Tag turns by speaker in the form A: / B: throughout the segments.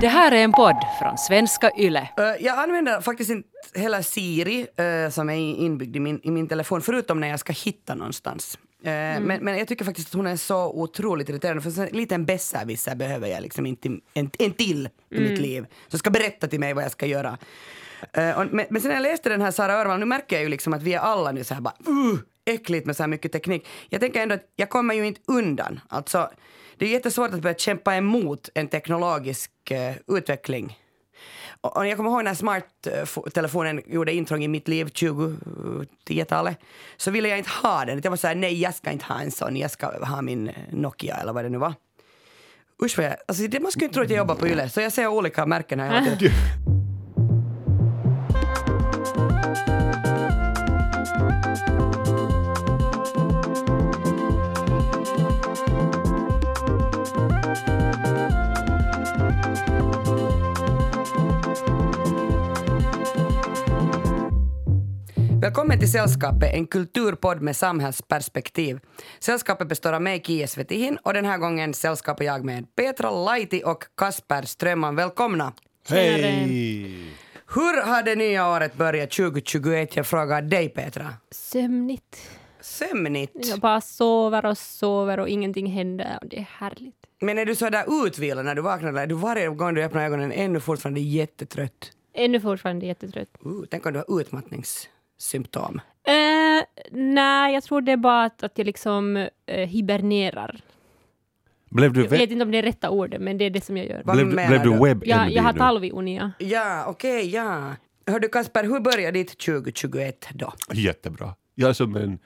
A: Det här är en podd från svenska YLE.
B: Eh, Jag använder faktiskt inte heller Siri eh, som är inbyggd i min, i min telefon, förutom när jag ska hitta någonstans. Eh, Men, men jag tycker faktiskt att hon är så otroligt irriterande. För en liten besserwisser behöver jag liksom inte, en, en till i mitt liv. Som ska berätta till mig vad jag ska göra. Och, men, men sen när jag läste den här Sara Örvall, nu märker jag ju liksom att vi är alla nu så här bara uh, äckligt med så här mycket teknik. Jag tänker ändå att jag kommer ju inte undan. Alltså, det är jättesvårt att börja kämpa emot en teknologisk uh, utveckling. Och, och jag kommer ihåg när smarttelefonen gjorde intrång i mitt liv, 2010-talet, så ville jag inte ha den. Jag var så här, nej jag ska inte ha en sån, jag ska ha min Nokia eller vad det nu var. Usch vad jag, alltså det, man skulle inte tro att jag jobbar på YLE, så jag ser olika märken här hela tiden. Välkommen till Sällskapet, en kulturpodd med samhällsperspektiv. Sällskapet består av mig, Kia Svetihin, och den här gången sällskapar jag med Petra Laiti och Kasper Strömman. Välkomna!
C: Hej!
B: Hur har det nya året börjat 2021? Jag frågar dig, Petra.
D: Sömnigt.
B: Sömnigt.
D: Jag bara sover och sover och ingenting händer och det är härligt.
B: Men är du så där utvilad när du vaknar? Eller är du varje gång du öppnar ögonen ännu fortfarande jättetrött?
D: Ännu fortfarande jättetrött.
B: Uh, tänk om du har utmattningssymptom.
D: Eh, nej, jag tror det är bara att, att jag liksom eh, hibernerar.
C: Blev du,
D: Jag vet inte om det är rätta ordet, men det är det som jag gör.
B: Vad
C: blev,
B: menar
C: blev du
B: du?
C: webb
D: Jag, jag har
C: nu?
D: talviunia.
B: Ja, okej, ja. Hör du Kasper, hur började ditt 2021 då?
C: Jättebra. Jag är som en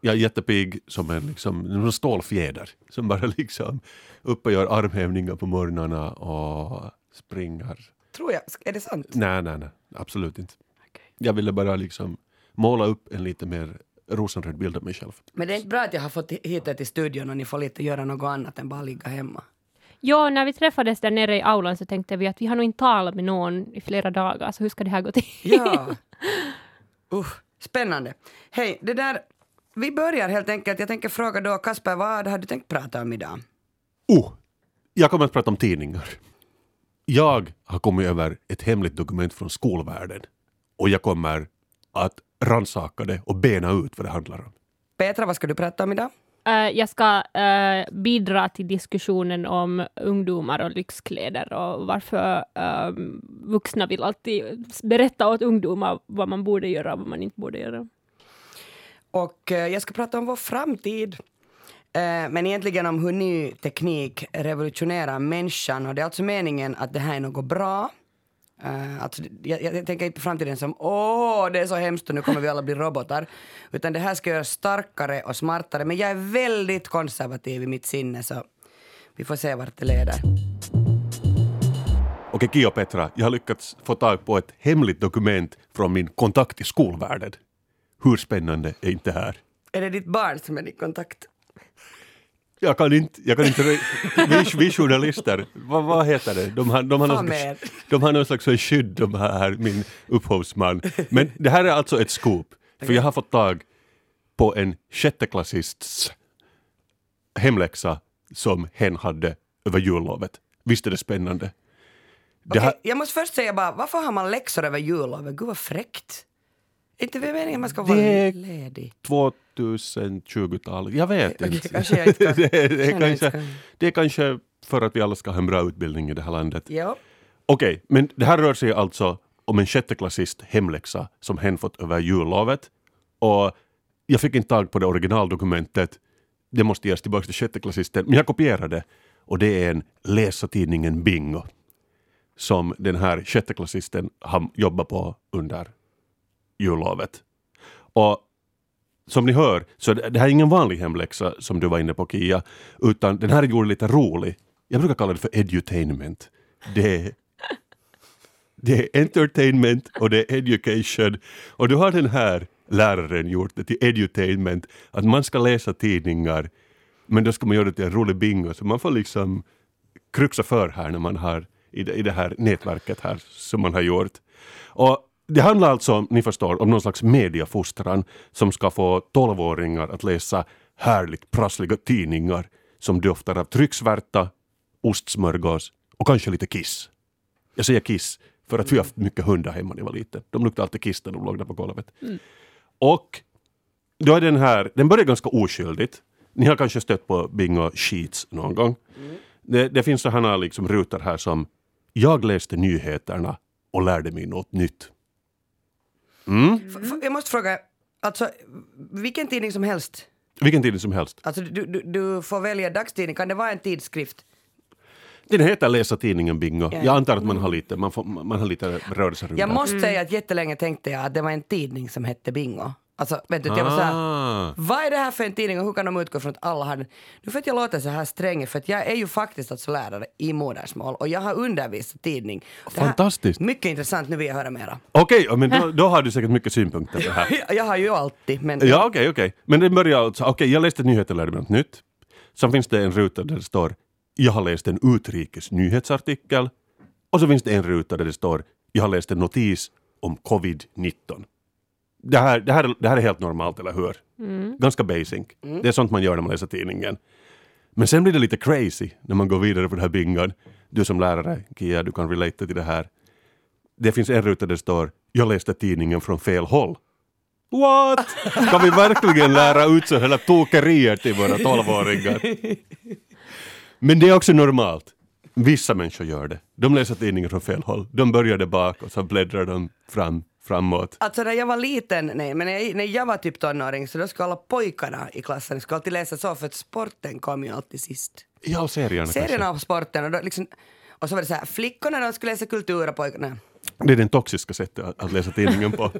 C: jag är jättepigg som en, liksom, en stålfjäder som bara liksom uppe gör armhävningar på morgnarna och springer.
B: Tror jag. Är det sant?
C: Nej, nej, nej, absolut inte. Jag ville bara liksom måla upp en lite mer rosenröd bild av mig själv.
B: Men det är inte bra att jag har fått hit er till studion och ni får lite göra något annat än bara ligga hemma.
D: Ja, när vi träffades där nere i aulan så tänkte vi att vi har nog inte talat med någon i flera dagar, så hur ska det här gå till?
B: Ja. Uh, spännande. Hej, det där... Vi börjar helt enkelt. Jag tänker fråga då, Kasper, vad har du tänkt prata om idag?
C: Oh, jag kommer att prata om tidningar. Jag har kommit över ett hemligt dokument från skolvärlden och jag kommer att rannsaka det och bena ut vad det handlar om.
B: Petra, vad ska du prata om idag?
D: Eh, jag ska eh, bidra till diskussionen om ungdomar och lyxkläder och varför eh, vuxna vill alltid berätta åt ungdomar vad man borde göra och vad man inte borde göra.
B: Och eh, jag ska prata om vår framtid. Men egentligen om hur ny teknik revolutionerar människan. Och det är alltså meningen att det här är något bra. Uh, alltså, jag, jag tänker inte på framtiden som åh, det är så hemskt och nu kommer vi alla bli robotar. Utan det här ska göras starkare och smartare. Men jag är väldigt konservativ i mitt sinne så vi får se vart det leder.
C: Okej, Kia och Petra, jag har lyckats få tag på ett hemligt dokument från min kontakt i skolvärlden. Hur spännande är inte det här?
B: Är det ditt barn som är din kontakt?
C: Jag kan inte, jag kan inte, vi, vi journalister, vad, vad heter det? De har, de, har någon slags, de har någon slags skydd, de här, min upphovsman. Men det här är alltså ett scoop, för jag har fått tag på en sjätteklassists hemläxa som hen hade över jullovet. Visst är det spännande? Det här,
B: Jag måste först säga bara, varför har man läxor över jullovet? Gud vad fräckt. Är inte det meningen att man ska vara
C: Det är-
B: ledig?
C: 2020-talet, jag vet
B: Okej,
C: inte.
B: kanske jag inte
C: det, är, det, är
B: kanske inte
C: det är kanske för att vi alla ska ha en bra utbildning i det här landet.
B: Ja.
C: Okej, men det här rör sig alltså om en sjätteklassist hemläxa som hen fått över jullovet. Och jag fick inte tag på det originaldokumentet. Det måste ges tillbaka till sjätteklassisten. Men jag kopierade och det är en läsa tidningen Bingo som den här sjätteklassisten har jobbat på under jullovet. Och som ni hör, så det här är ingen vanlig hemläxa som du var inne på Kia, utan den här är gjord lite rolig. Jag brukar kalla det för edutainment. Det är, det är entertainment och det är education. Och då har den här läraren gjort det till edutainment, att man ska läsa tidningar, men då ska man göra det till en rolig bingo, så man får liksom kruxa för här när man har i det, i det här nätverket här som man har gjort. Och det handlar alltså, ni förstår, om någon slags mediafostran som ska få tolvåringar att läsa härligt prassliga tidningar som doftar av trycksvärta, ostsmörgås och kanske lite kiss. Jag säger kiss, för att vi har haft mycket hundar hemma när jag var liten. De luktade alltid kiss när de låg där på golvet. Och då är den här, den börjar ganska oskyldigt. Ni har kanske stött på Bingo Sheets någon gång. Det, det finns sådana liksom rutor här som Jag läste nyheterna och lärde mig något nytt. Mm.
B: Jag måste fråga, alltså vilken tidning som helst?
C: Vilken tidning som helst.
B: Alltså du, du, du får välja dagstidning, kan det vara en tidskrift?
C: Den heter Läsa tidningen Bingo.
B: Ja.
C: Jag antar att man har lite, man får, man har lite rörelserum
B: Jag måste säga att jättelänge tänkte jag att det var en tidning som hette Bingo. Alltså, vet du, jag var så här,
C: Ah.
B: vad är det här för en tidning och hur kan de utgå från att alla har den? Nu för att jag låter så här sträng, för att jag är ju faktiskt alltså lärare i modersmål och jag har undervisat tidning. Det här-
C: Fantastiskt.
B: Mycket intressant, nu vill jag höra mera.
C: Okej, men då, då har du säkert mycket synpunkter på det här.
B: Jag, har ju alltid, men...
C: Ja, okej, okej. Men det börjar alltså, okej, jag läste nyheter lärde mig något nytt. Sen finns det en ruta där det står jag har läst en utrikes nyhetsartikel. Och så finns det en ruta där det står jag har läst en notis om covid-19. Det här, det, här, det här är helt normalt, eller hur? Ganska basic. Det är sånt man gör när man läser tidningen. Men sen blir det lite crazy när man går vidare på den här bingon. Du som lärare, Kia, du kan relate till det här. Det finns en ruta där det står jag läste tidningen från fel håll. What? Ska vi verkligen lära ut så hela tokerier till våra tolvåringar? Men det är också normalt. Vissa människor gör det. De läser tidningen från fel håll. De började bak och så bläddrar de fram, framåt.
B: Alltså när jag var liten, nej, men när jag, när jag var typ tonåring så då skulle alla pojkarna i klassen skulle alltid läsa så för att sporten kom ju alltid sist.
C: All serierna
B: Serierna av sporten och då liksom, och så var det så här, flickorna de skulle läsa kultur och pojkarna...
C: Det är den toxiska sättet att, att läsa tidningen på.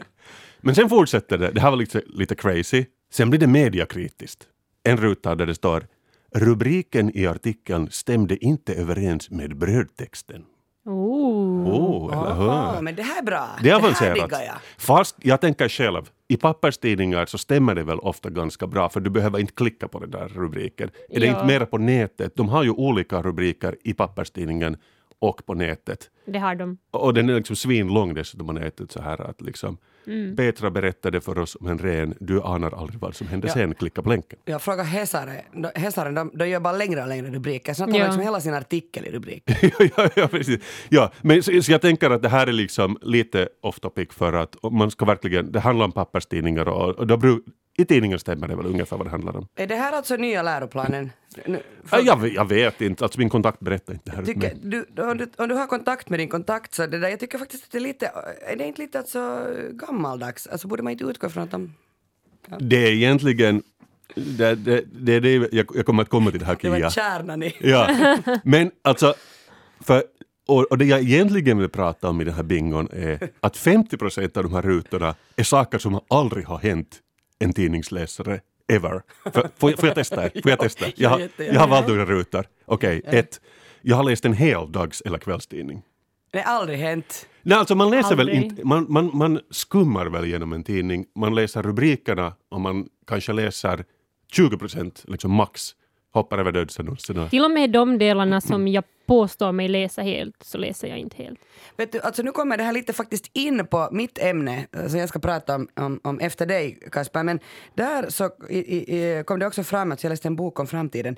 C: Men sen fortsätter det. Det här var lite, lite crazy. Sen blir det mediakritiskt. En ruta där det står Rubriken i artikeln stämde inte överens med brödtexten.
D: Oh.
C: Oh, eller hur?
B: Aha, men det här är bra.
C: Det är
B: här diggar jag.
C: Fast jag tänker själv, i papperstidningar så stämmer det väl ofta ganska bra för du behöver inte klicka på den där rubriken. Är det
D: Ja.
C: inte mera på nätet? De har ju olika rubriker i papperstidningen och på nätet.
D: Det har de.
C: Och den är liksom svinlång dessutom på nätet så här att liksom
D: Mm.
C: Petra berättade för oss om en ren, du anar aldrig vad som hände
B: Ja.
C: sen, klicka på länken.
B: Jag frågar Hesare, De- Hesare de, de gör bara längre och längre rubriker, så de har
D: Ja.
B: liksom hela sin artikel i rubrik.
C: ja, ja, precis. Ja, men så, så jag tänker att det här är liksom lite off topic för att man ska verkligen, det handlar om papperstidningar och, och då i tidningen stämmer det väl ungefär vad det handlar om.
B: Är det här alltså nya läroplanen?
C: Ja, jag, jag vet inte, alltså min kontakt berättar inte det här.
B: tycker, du, om, du, om du har kontakt med din kontakt så det där, jag tycker faktiskt att det är lite, är det inte lite alltså gammaldags? Alltså borde man inte utgå från att de...
C: Det är egentligen, det, det, det är det jag, jag kommer att komma till det här
B: Det var
C: Kia.
B: kärnan i...
C: Ja, men alltså, för, och, och det jag egentligen vill prata om i den här bingon är att 50 procent av de här rutorna är saker som aldrig har hänt en tidningsläsare ever. För, får, jag- får jag testa? Får jag testa? Jag har, jag har valt några rutor. Okej, ett. Jag har läst en hel dags eller kvällstidning.
B: Det har aldrig hänt.
C: Nej, alltså man läser väl
D: Aldrig.
C: inte, man, man, man skummar väl genom en tidning, man läser rubrikerna och man kanske läser 20 procent, liksom max, hoppar över dödsannonserna.
D: Till och med de delarna som jag påstår mig läsa helt, så läser jag inte helt.
B: Vet du, alltså nu kommer det här lite faktiskt in på mitt ämne eh, som jag ska prata om, om, om efter dig Kasper. Men där så i, i, i, kom det också fram, att jag läste en bok om framtiden,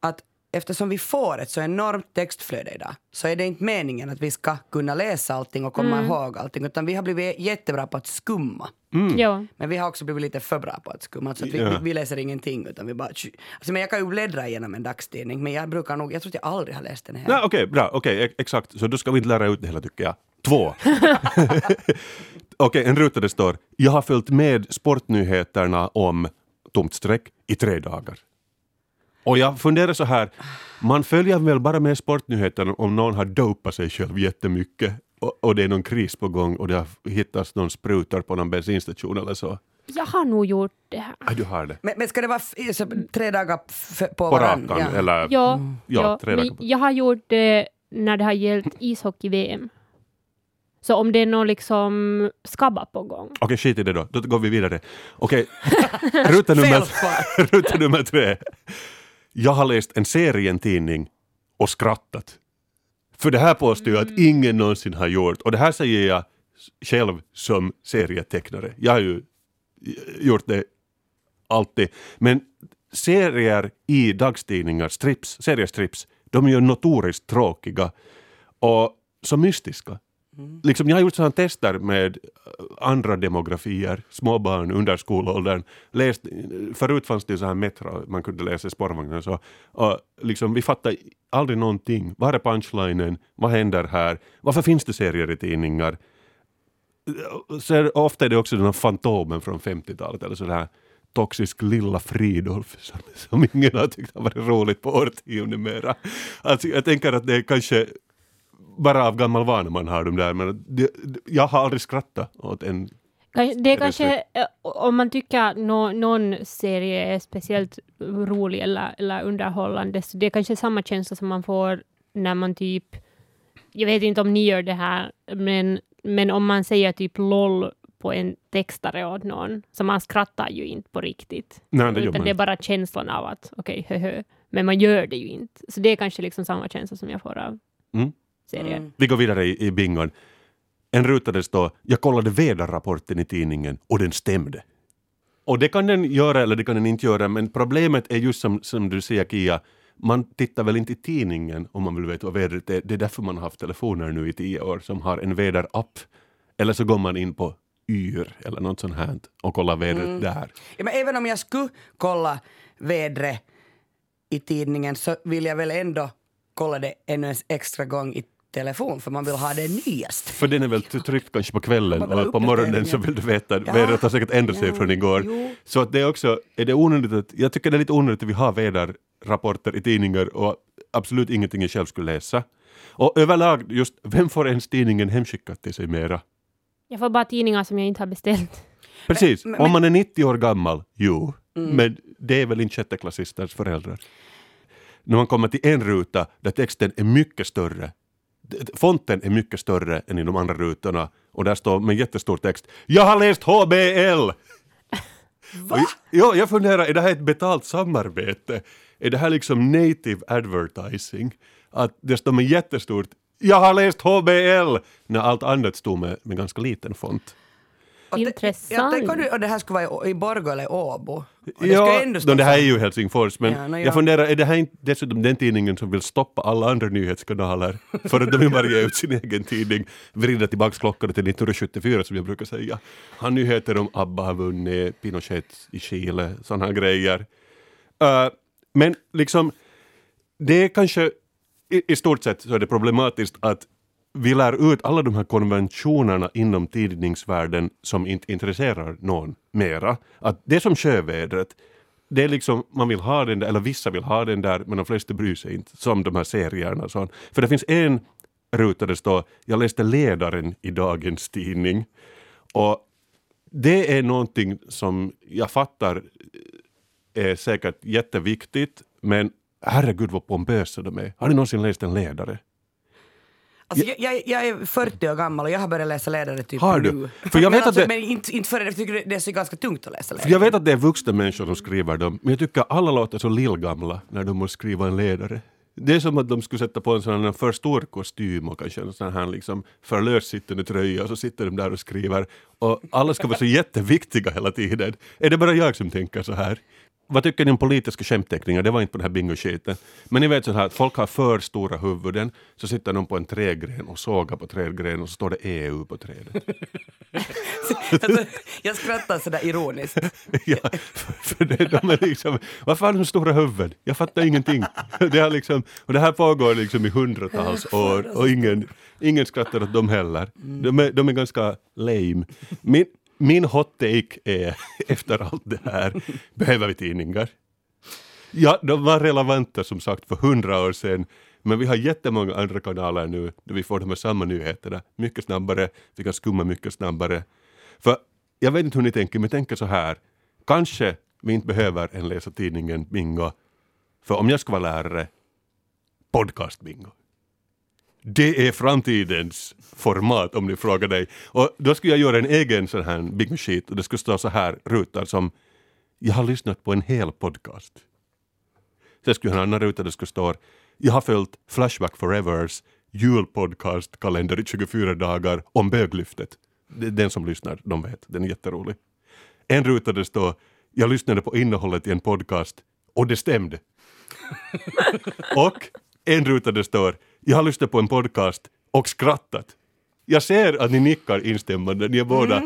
B: att eftersom vi får ett så enormt textflöde idag så är det inte meningen att vi ska kunna läsa allting och komma ihåg allting utan vi har blivit jättebra på att skumma.
D: Ja.
B: Men vi har också blivit lite för bra på att skumma. Alltså att vi,
C: Ja.
B: vi, läser ingenting utan vi bara... Alltså men jag kan ju bläddra igenom en dagstidning men jag brukar nog, jag tror att jag aldrig har läst den här.
C: Okej, bra, okej, e- exakt. Så då ska vi inte lära ut det hela tycker jag. Två. okej, en ruta det står Jag har följt med sportnyheterna om tomt streck i tre dagar. Och jag funderar så här, man följer väl bara med sportnyheterna om någon har dopat sig själv jättemycket och, och det är någon kris på gång och det har hittats någon sprutar på någon bensinstation eller så.
D: Jag har nog gjort det här.
C: Ah, du har det.
B: Men, men ska det vara så, tre dagar på,
C: På
B: varann?
C: rakan
B: Ja.
C: eller...
D: Ja,
C: Ja,
D: ja,
C: tre
D: men
C: veckor.
D: jag har gjort det när det har gällt ishockey-VM. Så om det är någon liksom skabba på gång.
C: Okej, skit i det då. Då går vi vidare. Okej, ruta, nummer, ruta nummer tre. Jag har läst en serientidning och skrattat. För det här påstår jag att ingen någonsin har gjort. Och det här säger jag själv som serietecknare. Jag har ju gjort det alltid. Men serier i dagstidningar, strips, seriestrips, de är ju notoriskt tråkiga. Och så mystiska. Mm. Liksom, jag har gjort sådana tester med eh, andra demografier, småbarn under skolåldern. Läst, förut fanns det så här Metro, man kunde läsa i spårvagnen. Så, och liksom, vi fattar aldrig någonting. Var är punchlinen? Vad händer här? Varför finns det serier i tidningar? Så är, ofta är det också den här Fantomen från 50-talet eller sådär toxisk lilla Fridolf som, som ingen har tyckt har varit roligt på årtionden mera. Alltså, jag tänker att det är kanske bara av gammal vana man har de där, men det, jag har aldrig skrattat åt en
D: Det är kanske, eh, om man tycker nå någon serie är speciellt rolig eller, eller underhållande, så det är kanske samma känsla som man får när man typ, jag vet inte om ni gör det här, men, men om man säger typ LOL på en textare åt någon, så man skrattar ju inte på riktigt.
C: Nej, det
D: utan det är bara känslan av att okej, höhö, men man gör det ju inte. Så det är kanske liksom samma känsla som jag får av
C: Mm.
D: Serier.
B: Mm.
C: Vi går vidare i, i bingon. En ruta där står “Jag kollade väderrapporten i tidningen och den stämde”. Och det kan den göra eller det kan den inte göra, men problemet är just som, som du säger Kia, man tittar väl inte i tidningen om man vill veta vad vädret är. Det är därför man har haft telefoner nu i tio år som har en väderapp. Eller så går man in på Yr eller något sånt här och kollar vädret där.
B: Ja, men även om jag skulle kolla vädret i tidningen så vill jag väl ändå kolla det ännu en extra gång i telefon för man vill ha det nyaste.
C: För den är väl tryckt kanske på kvällen och på morgonen så vill du veta,
B: Ja.
C: vädret har säkert ändrat sig
B: Ja,
C: från igår.
B: jo.
C: Så att det är också, är det onödigt att, jag tycker det är lite onödigt att vi har väderrapporter i tidningar och absolut ingenting jag själv skulle läsa. Och överlag, just vem får ens tidningen hemskickat till sig mera?
D: Jag får bara tidningar som jag inte har beställt.
C: Precis,
B: men-
C: om man är 90 år gammal, jo,
B: Mm.
C: men det är väl inte sjätteklassisters föräldrar. När man kommer till en ruta där texten är mycket större, fonten är mycket större än i de andra rutorna och där står med jättestor text “Jag har läst HBL!” Va? Ja, jag funderar, är det här ett betalt samarbete? Är det här liksom native advertising? Att det står med jättestort “Jag har läst HBL!” när allt annat stod med, med ganska liten font.
B: Och det-
D: Intressant.
B: Ja, tänk om du, och det här skulle vara i, i Borgå eller Åbo. Och det
C: Ja, no, det här är ju Helsingfors, men
B: Ja, no, ja.
C: jag funderar, är det här inte dessutom den tidningen som vill stoppa alla andra nyhetskanaler för att de vill bara ge ut sin egen tidning, vrida tillbaks klockan till 1974 som jag brukar säga. Han nyheter om ABBA har vunnit, Pinochet i Chile, sådana här grejer. Eh, men liksom, det är kanske i, i stort sett så är det problematiskt att vi lär ut alla de här konventionerna inom tidningsvärlden som inte intresserar någon mera. Att det är som sjövädret, det är liksom, man vill ha den där, eller vissa vill ha den där, men de flesta bryr sig inte, som de här serierna. och sånt. För det finns en ruta där det står, jag läste ledaren i dagens tidning. Och det är någonting som jag fattar eh, är säkert jätteviktigt, men herregud vad pompösa de är. Har ni någonsin läst en ledare?
B: Alltså, jag, jag, jag är 40 år gammal och jag har börjat läsa ledare typ
C: Har du?
B: nu.
C: För jag
B: men,
C: vet att
B: alltså,
C: det-
B: men inte, inte för jag tycker det är så ganska tungt att läsa
C: För
B: ledare.
C: jag vet att det är vuxna människor som skriver dem, men jag tycker alla låter så lillgamla när de måste skriva en ledare. Det är som att de skulle sätta på en sån här för stor kostym och kanske en sån här liksom för lössittande tröja och så sitter de där och skriver och alla ska vara så jätteviktiga hela tiden. Är det bara jag som tänker så här? Vad tycker ni om politiska skämtteckningar? Det var inte på den här bingo-skiten. Men ni vet så här att folk har för stora huvuden, så sitter de på en trädgren och sågar på trädgrenen och så står det EU på trädet.
B: alltså, jag skrattar sådär ironiskt.
C: ja, för, för det, de är liksom, varför har de stora huvuden? Jag fattar ingenting. Det, har liksom, och det här pågår liksom i hundratals år och ingen, ingen skrattar åt dem heller. De är, de är ganska lame. Min, min hot take är, efter allt det här, behöver vi tidningar? Ja, de var relevanta som sagt för hundra år sedan, men vi har jättemånga andra kanaler nu där vi får de här samma nyheterna mycket snabbare, vi kan skumma mycket snabbare. För jag vet inte hur ni tänker, men jag tänker så här, kanske vi inte behöver en läsa tidningen bingo, för om jag ska vara lärare, podcast bingo. Det är framtidens format om ni frågar dig. Och då skulle jag göra en egen sån här Big sheet och det skulle stå så här rutor som jag har lyssnat på en hel podcast. Sen skulle jag ha en annan ruta där det skulle stå jag har följt Flashback Forevers julpodcastkalender i 24 dagar om böglyftet. Det- Den som lyssnar, de vet, den är jätterolig. En ruta där det står jag lyssnade på innehållet i en podcast och det stämde. och en ruta där det står jag har lyssnat på en podcast och skrattat. Jag ser att ni nickar instämmande, ni är båda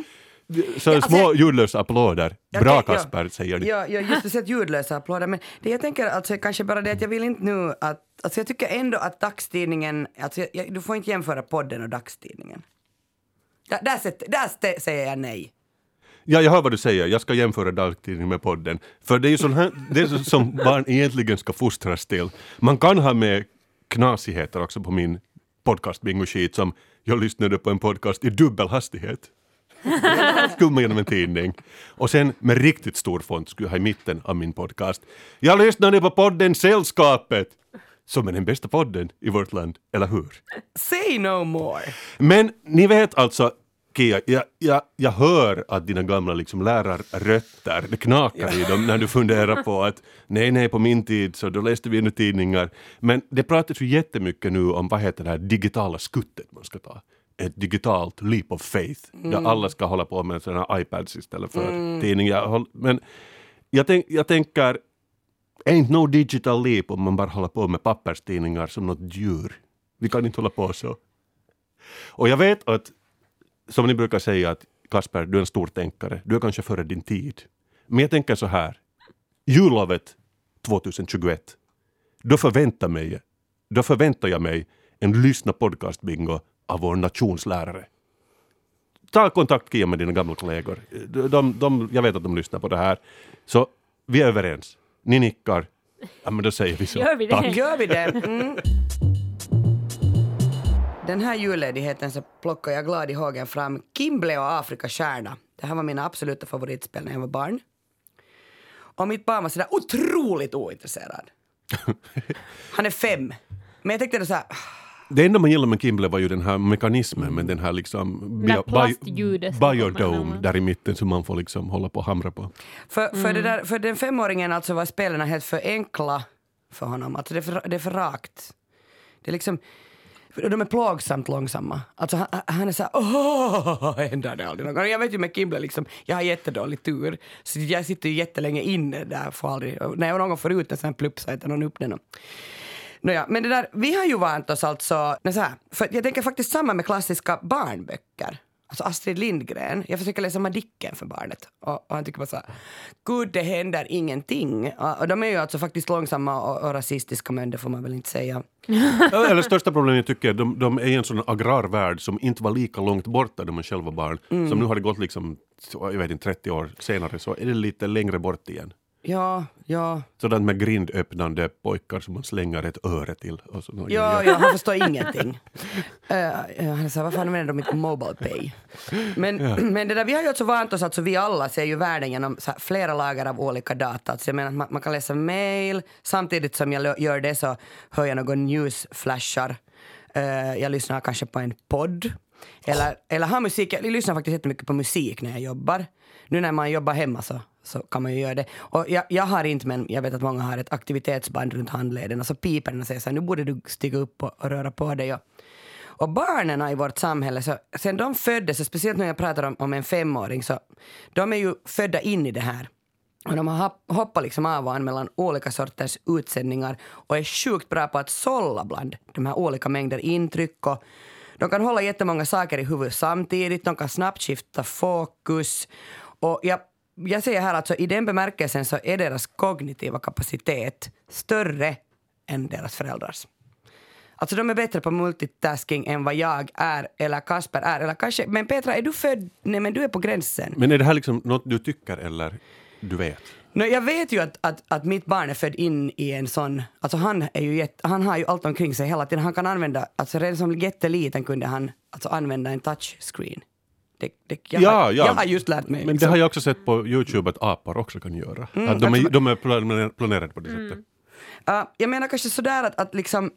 C: så
B: alltså,
C: små ljudlösa applåder.
B: Ja,
C: Bra
B: ja.
C: Kasper, säger ni.
B: Ja, ja just sett ljudlösa applåder. Men det jag tänker alltså kanske bara det att jag vill inte nu att... Alltså jag tycker ändå att dagstidningen... Alltså jag, du får inte jämföra podden och dagstidningen. Ja, där, där stä- säger jag nej.
C: Ja, jag hör vad du säger. Jag ska jämföra dagstidning med podden. För det är ju sån här, det är som barn egentligen ska fostras till. Man kan ha med knasigheter också på min podcast Bingo Sheet som jag lyssnade på en podcast i dubbel hastighet. Skumma genom en tidning. Och sen med riktigt stor font skulle jag ha i mitten av min podcast. Jag lyssnade på podden Sällskapet! Som är den bästa podden i vårt land, eller hur?
B: Say no more!
C: Men ni vet alltså, Kia, jag, jag, jag hör att dina gamla liksom lärarrötter, det knakar i dem när du funderar på att nej, nej, på min tid så då läste vi ännu tidningar. Men det pratas ju jättemycket nu om vad heter det här digitala skuttet man ska ta. Ett digitalt leap of faith, där alla ska hålla på med sådana här iPads istället för tidningar. Jag håll- Men jag, tänk, jag tänker, ain't no digital leap om man bara håller på med papperstidningar som något djur. Vi kan inte hålla på så. Och jag vet att, som ni brukar säga, att Kasper, du är en stor tänkare. Du är kanske före din tid. Men jag tänker så här. Jullovet 2021. Då förväntar, mig, då förväntar jag mig en lyssna podcast bingo av vår nationslärare. Ta kontakt Kia med dina gamla kollegor. De, de, de, jag vet att de lyssnar på det här. Så vi är överens. Ni nickar. Ja, men då säger vi så.
D: Gör vi det?
C: Tack.
B: Gör vi det? Mm. Den här julledigheten så plockar jag glad i hågen fram Kimble och Afrikastjärna. Det här var mina absoluta favoritspel när jag var barn. Och mitt barn var sådär otroligt ointresserad. Han är fem. Men jag tänkte då så här,
C: Det enda man gillar med Kimble var ju den här mekanismen med den här liksom bio- bio- biodome där i mitten som man får liksom hålla på och hamra på.
B: För, för,
D: Mm.
B: det där, för den femåringen alltså var spelen helt för enkla för honom. Alltså det, är för, det är för rakt. Det är liksom, de är plågsamt långsamma. Alltså han, han är så här, åh, händer det aldrig någon? Jag vet ju med Kimble liksom, jag har jättedålig tur. Så jag sitter ju jättelänge inne där, får aldrig, när jag någon gång får ut en sån här plupp så äter någon upp den. Nåja, men det där, vi har ju vant oss alltså, så här, för jag tänker faktiskt samma med klassiska barnböcker. Alltså Astrid Lindgren, jag försöker läsa Madicken för barnet och, och han tycker bara så här, gud det händer ingenting. Och, och de är ju alltså faktiskt långsamma och, och rasistiska men det får man väl inte säga.
C: Eller största problemet tycker jag, de, de är i en sån agrarvärld som inte var lika långt borta när man själv var barn.
B: Mm.
C: Som nu har det gått liksom, jag vet inte, 30 år senare så är det lite längre bort igen.
B: Ja, ja,
C: Sådant med grindöppnande pojkar som man slänger ett öre till. Och så,
B: ja, ja han förstår ingenting. Uh, han sa, varför använder de inte Mobile Pay? Men, men det där, vi har ju alltså vant oss, alltså vi alla ser ju världen genom här, flera lager av olika data. Alltså jag menar, man, man kan läsa mail, samtidigt som jag gör det så hör jag någon newsflashar. Uh, jag lyssnar kanske på en podd. Eller, eller har musik, jag lyssnar faktiskt jättemycket på musik när jag jobbar. Nu när man jobbar hemma så, så kan man ju göra det. Och jag, jag har inte, men jag vet att många har ett aktivitetsband runt handleden och så piper den och säger så här, nu borde du stiga upp och, och röra på dig. Och, och barnen i vårt samhälle, så, sen de föddes, och speciellt när jag pratar om, om en femåring, så de är ju födda in i det här. Och de har hoppat liksom av och an mellan olika sorters utsändningar och är sjukt bra på att sålla bland de här olika mängder intryck. Och de kan hålla jättemånga saker i huvudet samtidigt, de kan snabbt skifta fokus. Och jag, jag säger här alltså, i den bemärkelsen så är deras kognitiva kapacitet större än deras föräldrars. Alltså de är bättre på multitasking än vad jag är eller Kasper är. Eller kanske, men Petra, är du född? Nej men du är på gränsen.
C: Men är det här liksom något du tycker eller du vet?
B: No, jag vet ju att, att, att mitt barn är född in i en sån... Alltså han, är ju jätte, han har ju allt omkring sig hela tiden. Han kan använda... Alltså redan som jätteliten kunde han alltså använda en touchscreen. Det, det, jag,
C: Ja,
B: har,
C: ja.
B: jag har just lärt mig.
C: Men det har jag också sett på Youtube att apor också kan göra. att de, är, de är planer- planerade på det sättet.
B: Ja, jag menar kanske sådär att, att liksom...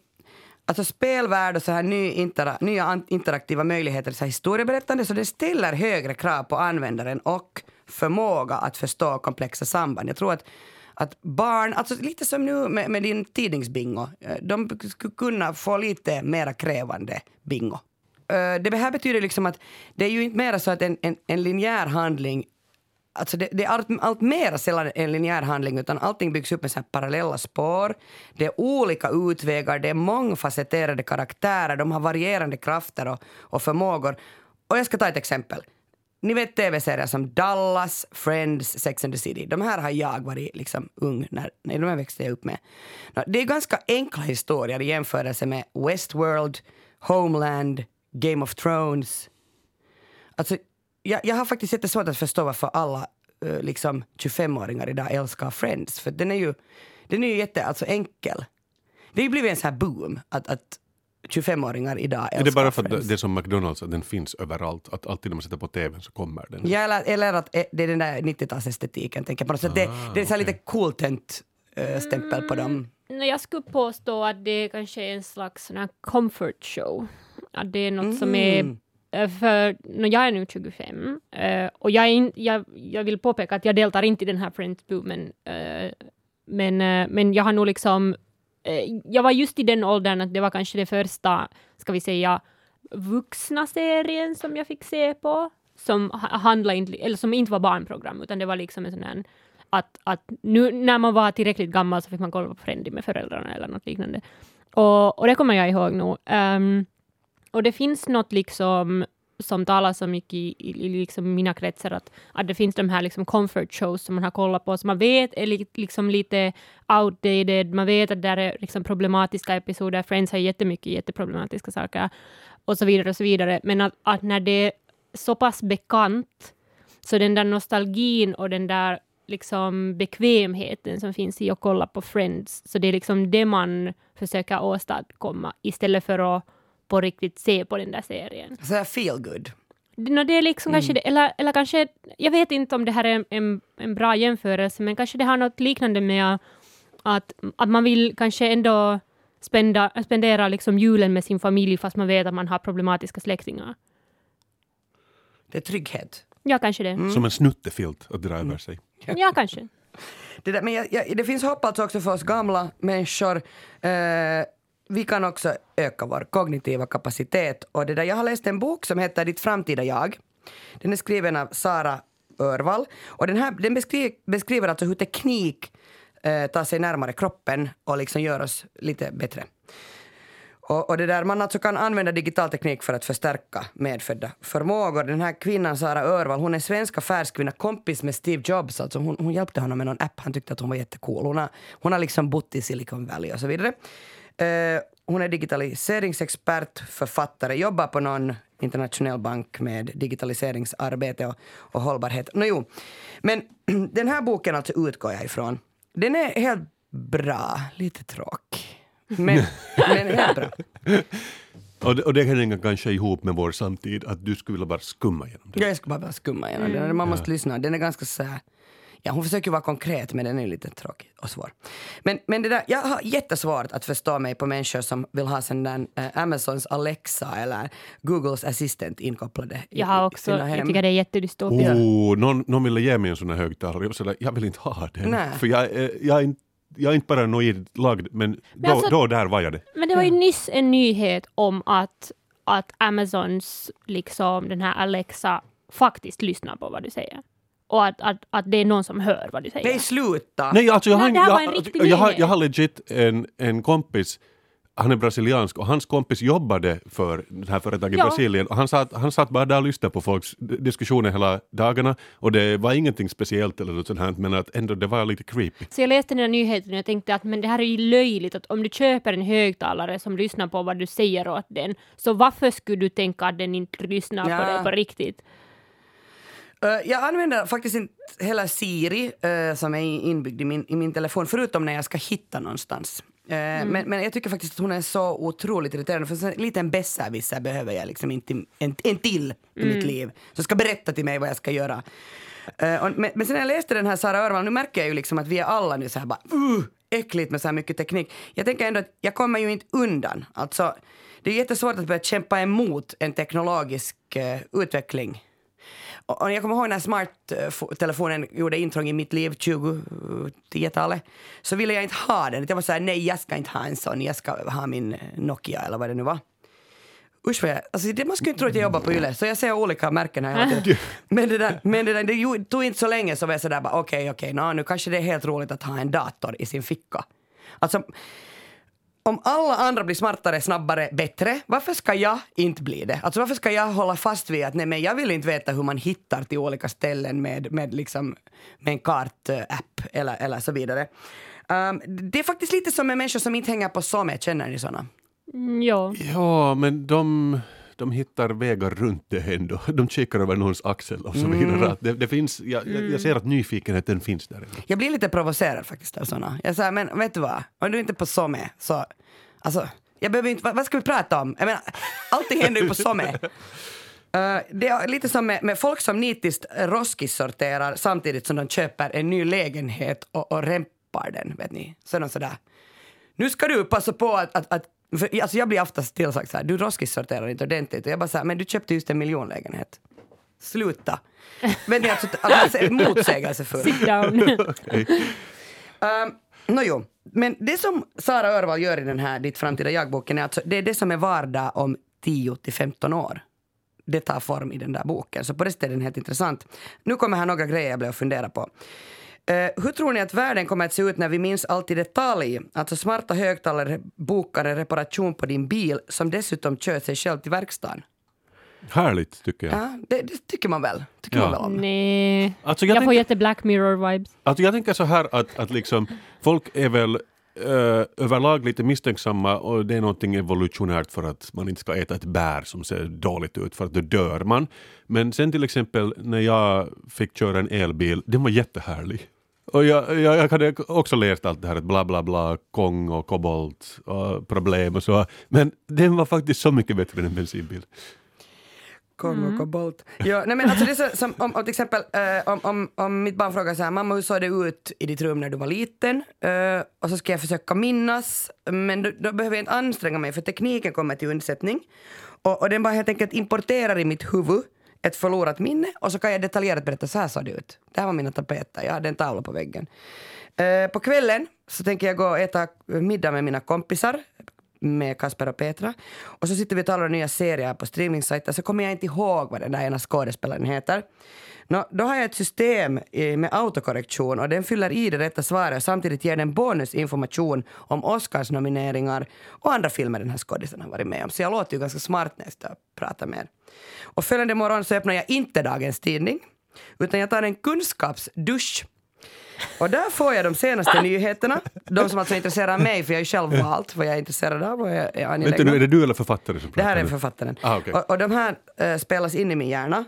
B: Alltså spelvärld och så här ny intera, nya interaktiva möjligheter, så här historieberättande, så det ställer högre krav på användaren och förmåga att förstå komplexa samband. Jag tror att, att barn, alltså lite som nu med, med din tidningsbingo, eh, de skulle kunna få lite mera krävande bingo. Eh, det här betyder liksom att det är ju inte mer så att en, en, en linjär handling Alltså det, det är allt, allt mer sällan en linjär handling utan allting byggs upp med så här parallella spår. Det är olika utvägar, det är mångfacetterade karaktärer, de har varierande krafter och, och förmågor. Och jag ska ta ett exempel. Ni vet tv-serier som Dallas, Friends, Sex and the City. De här har jag varit liksom ung när, när de här växte jag upp med. Det är ganska enkla historier i jämförelse med Westworld, Homeland, Game of Thrones. Alltså, jag, jag har faktiskt jättesvårt att förstå varför alla uh, liksom 25-åringar idag älskar Friends. För den är ju, den är ju jätte, alltså enkel. Det har ju blivit en sån här boom att, att 25-åringar idag älskar
C: Är det bara för att
B: Friends.
C: det är som McDonalds, att den finns överallt? Att alltid när man sätter på TVn så kommer den?
B: Ja, eller, eller att eh, det är den där 90-talsestetiken. tänker jag på något sätt. Det, det är så här lite coolt uh, stämpel på dem.
D: Nej, jag skulle påstå att det kanske är en slags sån här comfort show. Att det är något som är
B: Mm.
D: eh, för no, jag är nu 25 eh, och jag, in, jag, jag vill påpeka att jag deltar inte i den här Friends-boomen. eh, men, eh, men jag har nog liksom... jag var just i den åldern att det var kanske det första, ska vi säga, vuxna serien som jag fick se på. Som ha- handlade inte, eller som inte var barnprogram, utan det var liksom en sån här att, att nu när man var tillräckligt gammal så fick man kolla på Friendly med föräldrarna eller något liknande. Och, och det kommer jag ihåg nog. Ehm, och det finns något liksom som talas så mycket i, i, i liksom mina kretsar, att, att det finns de här liksom comfort shows som man har kollat på, som man vet är li, liksom lite outdated, man vet att det är liksom problematiska episoder, Friends har jättemycket jätteproblematiska saker, och så vidare och så vidare, men att, att när det är så pass bekant, så den där nostalgin och den där liksom bekvämheten som finns i att kolla på Friends, så det är liksom det man försöker åstadkomma istället för att på riktigt se på den där serien.
B: Så här feel good.
D: Nå, det är liksom kanske det, eller, eller kanske, jag vet inte om det här är en, en, en bra jämförelse, men kanske det har något liknande med att, att man vill kanske ändå spenda, spendera liksom julen med sin familj fast man vet att man har problematiska släktingar.
B: Det är trygghet.
D: Ja, kanske det.
C: Som en snuttefilt att dra över sig.
D: Ja, kanske.
B: Det, där, men jag, jag, det finns hopp alltså också för oss gamla människor. Eh, vi kan också öka vår kognitiva kapacitet. Och det där, jag har läst en bok som heter Ditt framtida jag. Den är skriven av Sara Örvall. Och den, här, den beskriver, beskriver alltså hur teknik eh, tar sig närmare kroppen och liksom gör oss lite bättre. Och, och det där, man alltså kan använda digital teknik för att förstärka medfödda förmågor. Den här kvinnan, Sara Örvall, hon är svensk affärskvinna, kompis med Steve Jobs. Alltså hon, hon hjälpte honom med någon app, han tyckte att hon var jättecool. Hon har, hon har liksom bott i Silicon Valley och så vidare. Eh, hon är digitaliseringsexpert, författare, jobbar på någon internationell bank med digitaliseringsarbete och, och hållbarhet. Nå jo, men den här boken alltså utgår jag ifrån. Den är helt bra, lite tråkig. Men, men helt bra.
C: Och det, och det hänger kanske ihop med vår samtid, att du skulle vilja bara skumma igenom det.
B: Jag ska bara skumma igenom den. Man måste lyssna. Den är ganska så här, Ja, hon försöker vara konkret men den är lite tråkig och svår. Men, men det där, jag har jättesvårt att förstå mig på människor som vill ha sån där eh, Amazons Alexa eller Googles assistent inkopplade i,
D: Jag har
B: i
D: också, jag tycker det är jättedystopiskt.
C: Oh, någon, någon ville ge mig en sån här högtalare där, jag vill inte ha den.
B: Nej.
C: För jag, är- jag, är inte, jag är inte bara nojigt lagd, men då,
D: alltså-
C: då och där var jag det.
D: Men det var ju nyss en nyhet om att, att Amazons, liksom den här Alexa, faktiskt lyssnar på vad du säger. Och att, att, att det är någon som hör vad du säger.
B: Nej, sluta!
C: Nej, alltså jag, har,
D: Nej,
C: jag,
D: en riktig
C: jag, har, jag har legit en, en kompis, han är brasiliansk och hans kompis jobbade för det här företaget i
D: Ja.
C: Brasilien och han satt, han satt bara där och lyssnade på folks diskussioner hela dagarna och det var ingenting speciellt eller något sånt här men att ändå det var lite creepy.
D: Så jag läste den här nyheten och jag tänkte att men det här är ju löjligt att om du köper en högtalare som lyssnar på vad du säger åt den, så varför skulle du tänka att den inte lyssnar på
B: Ja.
D: det på riktigt?
B: Eh, jag använder faktiskt inte heller Siri eh, som är inbyggd i min, i min telefon förutom när jag ska hitta någonstans. Eh, men, men jag tycker faktiskt att hon är så otroligt irriterande för en liten besserwisser behöver jag liksom inte en, en till i mitt liv som ska berätta till mig vad jag ska göra. Och, men, men sen när jag läste den här Sara Örvall, nu märker jag ju liksom att vi är alla nu så här bara uh, äckligt med så här mycket teknik. Jag tänker ändå att jag kommer ju inte undan. Alltså, det är jättesvårt att börja kämpa emot en teknologisk utveckling. Och jag kommer ihåg när smarttelefonen gjorde intrång i mitt liv, 2010-talet, så ville jag inte ha den. Jag var så här, nej jag ska inte ha en sån, jag ska ha min Nokia eller vad det nu var. Usch vad jag, alltså det, man skulle inte tro att jag jobbar på Yle, så jag ser olika märken här hela tiden. Men det, där, men det, där, det tog inte så länge så var jag sådär bara okej, okej, nå, nu kanske det är helt roligt att ha en dator i sin ficka. Alltså, om alla andra blir smartare, snabbare, bättre, varför ska jag inte bli det? Alltså varför ska jag hålla fast vid att nej men jag vill inte veta hur man hittar till olika ställen med, med, liksom, med en kartapp eller, eller så vidare. Um, det är faktiskt lite som med människor som inte hänger på SOME, känner ni såna?
D: Mm, ja.
C: Ja, men de, de hittar vägar runt det ändå. De kikar över någons axel och så vidare. Att Det, det finns, jag, jag- jag ser att nyfikenheten finns där. ändå.
B: Jag blir lite provocerad faktiskt av såna. Jag säger, men vet du vad? Om du inte är på SOME så, alltså, jag behöver inte, vad, vad ska vi prata om? Jag menar, allting händer ju på SOME. Uh, det är lite som med, med folk som nitiskt roskissorterar samtidigt som de köper en ny lägenhet och, och rempar den, vet ni. Så är de sådär, nu ska du passa på att, att, att för, alltså jag blir oftast tillsagd så här, du roskissorterar inte ordentligt. Och jag bara så här, men du köpte just en miljonlägenhet. Sluta. Vet ni, alltså, alltså motsägelsefull.
D: Sit down.
C: Okej.
B: Um, Nåjo, men det som Sara Örvall gör i den här Ditt framtida jag-boken är alltså, det är det som är vardag om 10 till 15 år. Det tar form i den där boken, så på det sättet är den helt intressant. Nu kommer här några grejer jag blev att fundera på. Eh, hur tror ni att världen kommer att se ut när vi minns allt i detalj? Alltså smarta högtalare bokar en reparation på din bil som dessutom kör sig själv till verkstaden.
C: Härligt tycker jag.
B: Ja, det, det tycker man väl? Tycker
C: Ja.
B: man väl om?
D: Nej.
C: Alltså,
D: Jag,
C: jag,
D: får
C: tänker,
D: jätte Black Mirror-vibes.
C: alltså, jag tänker så här att, att liksom, folk är väl eh, överlag lite misstänksamma och det är någonting evolutionärt för att man inte ska äta ett bär som ser dåligt ut för att då dör man. Men sen till exempel när jag fick köra en elbil, den var jättehärlig. Och jag, jag, jag hade också läst allt det här, att bla bla bla, kong och kobolt och problem och så. Men den var faktiskt så mycket bättre än en bensinbil.
B: Kom och kobolt. Ja, nej men alltså det är så, som, om, om till exempel eh, om, om, om mitt barn frågar så här, mamma hur såg det ut i ditt rum när du var liten? Eh, och så ska jag försöka minnas, men då, då behöver jag inte anstränga mig för tekniken kommer till undsättning. Och, och den bara helt enkelt importerar i mitt huvud ett förlorat minne och så kan jag detaljerat berätta, så här såg det ut. Det här var mina tapeter, jag hade en tavla på väggen. Eh, på kvällen så tänker jag gå och äta middag med mina kompisar med Kasper och Petra. Och så sitter vi och talar om nya serier på streamingsajter så kommer jag inte ihåg vad den där ena skådespelaren heter. Nå, då har jag ett system eh, med autokorrektion och den fyller i det rätta svaret och samtidigt ger den bonusinformation om Oscarsnomineringar och andra filmer den här skådisen har varit med om. Så jag låter ju ganska smart när jag och pratar med er. Och följande morgon så öppnar jag inte dagens tidning utan jag tar en kunskapsdusch och där får jag de senaste nyheterna. De som alltså intresserar mig, för jag är ju själv valt vad jag är intresserad av och jag är angelägen om.
C: är det du eller författaren som
B: Det
C: pratar
B: här är författaren.
C: Ah, okej.
B: och, och de här eh, spelas in i min hjärna.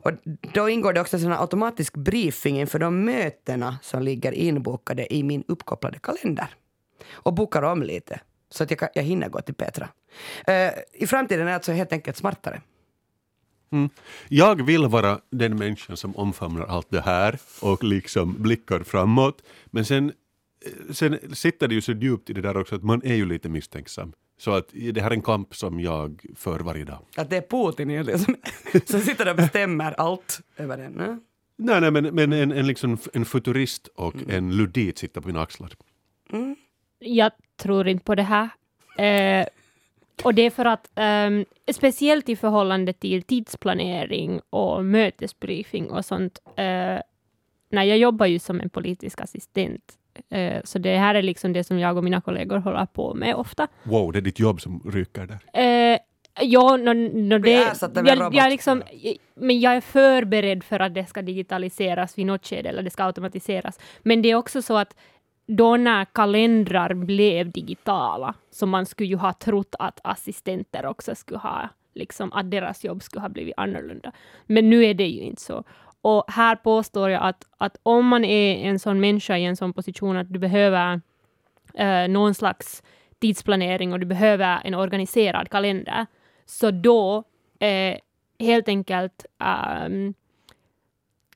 B: Och då ingår det också en sån här automatisk briefing inför de mötena som ligger inbokade i min uppkopplade kalender. Och bokar om lite, så att jag, kan, jag hinner gå till Petra. Eh, I framtiden är jag alltså helt enkelt smartare.
C: Jag vill vara den människan som omfamnar allt det här och liksom blickar framåt. Men sen, eh, sen sitter det ju så djupt i det där också att man är ju lite misstänksam. Så att det här är en kamp som jag för varje dag.
B: Att det är Putin egentligen som, som sitter och bestämmer allt över den. eh?
C: Nej, nej men, men en, en, liksom, en futurist och en ludit sitter på mina axlar.
D: Jag tror inte på det här. Eh, och det är för att, ehm, speciellt i förhållande till tidsplanering och mötesbriefing och sånt. Eh, nej, jag jobbar ju som en politisk assistent. Eh, så det här är liksom det som jag och mina kollegor håller på med ofta.
C: Wow, det är ditt jobb som ryker där.
D: Eh, ja, no, no, det, jag, jag liksom, men jag är förberedd för att det ska digitaliseras vid något skede, eller det ska automatiseras. Men det är också så att då när kalendrar blev digitala, så man skulle ju ha trott att assistenter också skulle ha, liksom att deras jobb skulle ha blivit annorlunda. Men nu är det ju inte så. Och här påstår jag att, att om man är en sån människa i en sån position att du behöver eh, någon slags tidsplanering och du behöver en organiserad kalender, så då eh, helt enkelt, um,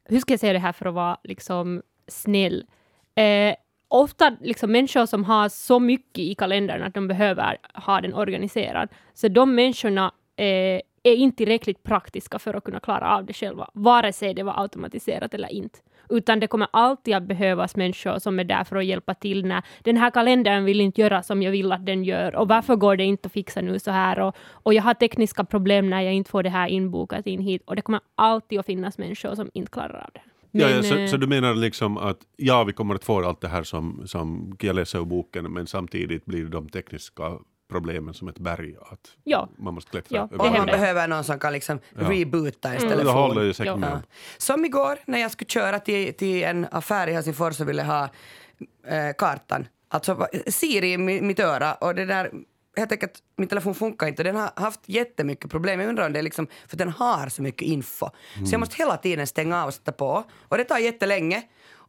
D: hur ska jag säga det här för att vara liksom snäll? Eh, ofta liksom människor som har så mycket i kalendern att de behöver ha den organiserad, så de människorna eh, är inte tillräckligt praktiska för att kunna klara av det själva, vare sig det var automatiserat eller inte. utan det kommer alltid att behövas människor som är där för att hjälpa till när den här kalendern vill inte göra som jag vill att den gör och varför går det inte att fixa nu så här och, och jag har tekniska problem när jag inte får det här inbokat in hit och det kommer alltid att finnas människor som inte klarar av det
C: ja, ja,
D: Men,
C: så,
D: eh,
C: så du menar liksom att ja, vi kommer att få allt det här som, som jag läser ur boken, men samtidigt blir de tekniska problemen som ett berg att
D: Ja.
C: man måste klättra
D: Ja, det
B: Och man behöver någon som kan liksom
C: Ja.
B: reboota
C: Ja,
B: telefon.
C: det håller ju säkert
D: Ja.
C: med.
B: Ja. Som igår när jag skulle köra till, till en affär i Helsingfors och ville ha eh, kartan. Alltså Siri i mi- mitt öra och det där helt enkelt, min telefon funkar inte. Den har haft jättemycket problem. Jag undrar om det är liksom för den har så mycket info. Så jag måste hela tiden stänga av och sätta på. Och det tar jättelänge.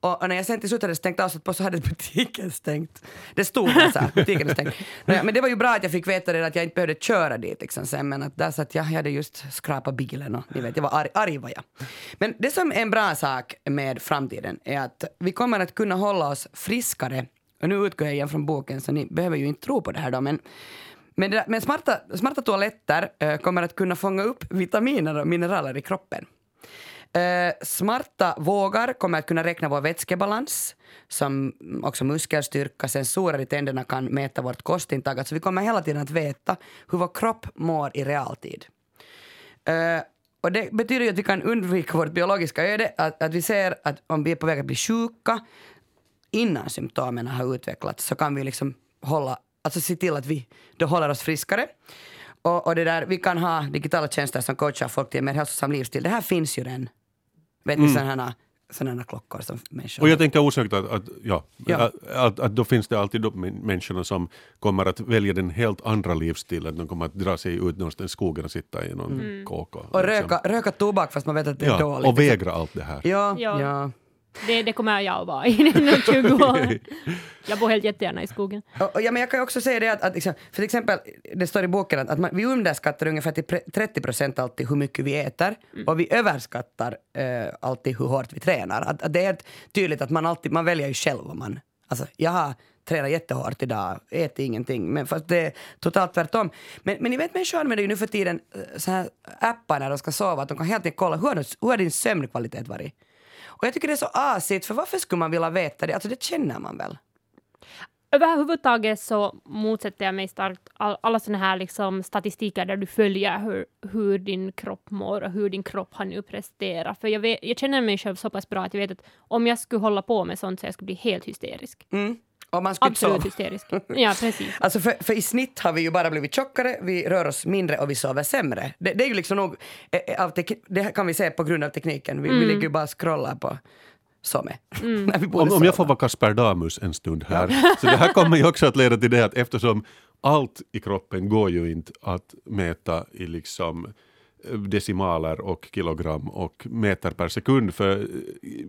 B: Och, och när jag sen till slut hade stängt av och på så hade butiken stängt. Det stod så här, butiken är stängd. Men det var ju bra att jag fick veta det att jag inte behövde köra dit liksom sen. Men att där satt jag, jag hade just skrapat bilen och ni vet, jag var arg, arg var jag. Men det som är en bra sak med framtiden är att vi kommer att kunna hålla oss friskare. Och nu utgår jag igen från boken så ni behöver ju inte tro på det här då men men, där, men smarta, smarta toaletter äh, kommer att kunna fånga upp vitaminer och mineraler i kroppen. Eh, smarta vågar kommer att kunna räkna vår vätskebalans, som också muskelstyrka, sensorer i tänderna kan mäta vårt kostintag. Alltså vi kommer hela tiden att veta hur vår kropp mår i realtid. Eh, och det betyder ju att vi kan undvika vårt biologiska öde, att, att vi ser att om vi är på väg att bli sjuka innan symptomen har utvecklats så kan vi liksom hålla, alltså se till att vi då håller oss friskare. Och, och det där, vi kan ha digitala tjänster som coachar folk till en mer hälsosam livsstil. Det här finns ju redan. Vet ni sådana, sådana klockor som människor
C: Och jag tänker osökt att, att, ja,
B: Ja.
C: Att, att, att då finns det alltid de män- människorna som kommer att välja den helt andra livsstilen. De kommer att dra sig ut någonstans i skogen och sitta i någon kåk.
B: Mm. Och röka, röka tobak fast man vet att det är
C: ja,
B: dåligt.
C: Och vägra allt det här.
B: Ja,
D: Ja.
B: ja.
D: Det, det kommer jag att vara inom 20 år. Jag bor helt jättegärna i skogen.
B: Och, och ja, men jag kan också säga det att, att liksom, för exempel, det står i boken att, att man, vi underskattar ungefär till pre- 30 procent alltid hur mycket vi äter och vi överskattar eh, alltid hur hårt vi tränar. Att, att det är tydligt att man alltid, man väljer ju själv vad man, alltså jag har tränat jättehårt idag, äter ingenting, men fast det är totalt tvärtom. Men, men ni vet människor använder ju nu för tiden eh, så här appar när de ska sova, att de kan helt enkelt kolla hur hur har din sömnkvalitet varit. Och jag tycker det är så asigt, för varför skulle man vilja veta det? Alltså det känner man väl?
D: Överhuvudtaget så motsätter jag mig starkt all, alla såna här liksom statistiker där du följer hur, hur din kropp mår och hur din kropp har nu presterat. För jag, vet, jag känner mig själv så pass bra att jag vet att om jag skulle hålla på med sånt så jag skulle bli helt hysterisk.
B: Mm. Och man skulle
D: Absolut
B: sova.
D: hysterisk. Ja, precis.
B: Alltså för, för i snitt har vi ju bara blivit tjockare, vi rör oss mindre och vi sover sämre. Det, det är ju liksom nog, eh, eh, av tek- det kan vi se på grund av tekniken. Vi, vi ligger ju bara och scrollar på Some. När vi borde
C: Om, om jag får vara Kasper Damus en stund här. Så det här kommer ju också att leda till det att eftersom allt i kroppen går ju inte att mäta i liksom decimaler och kilogram och meter per sekund. För eh,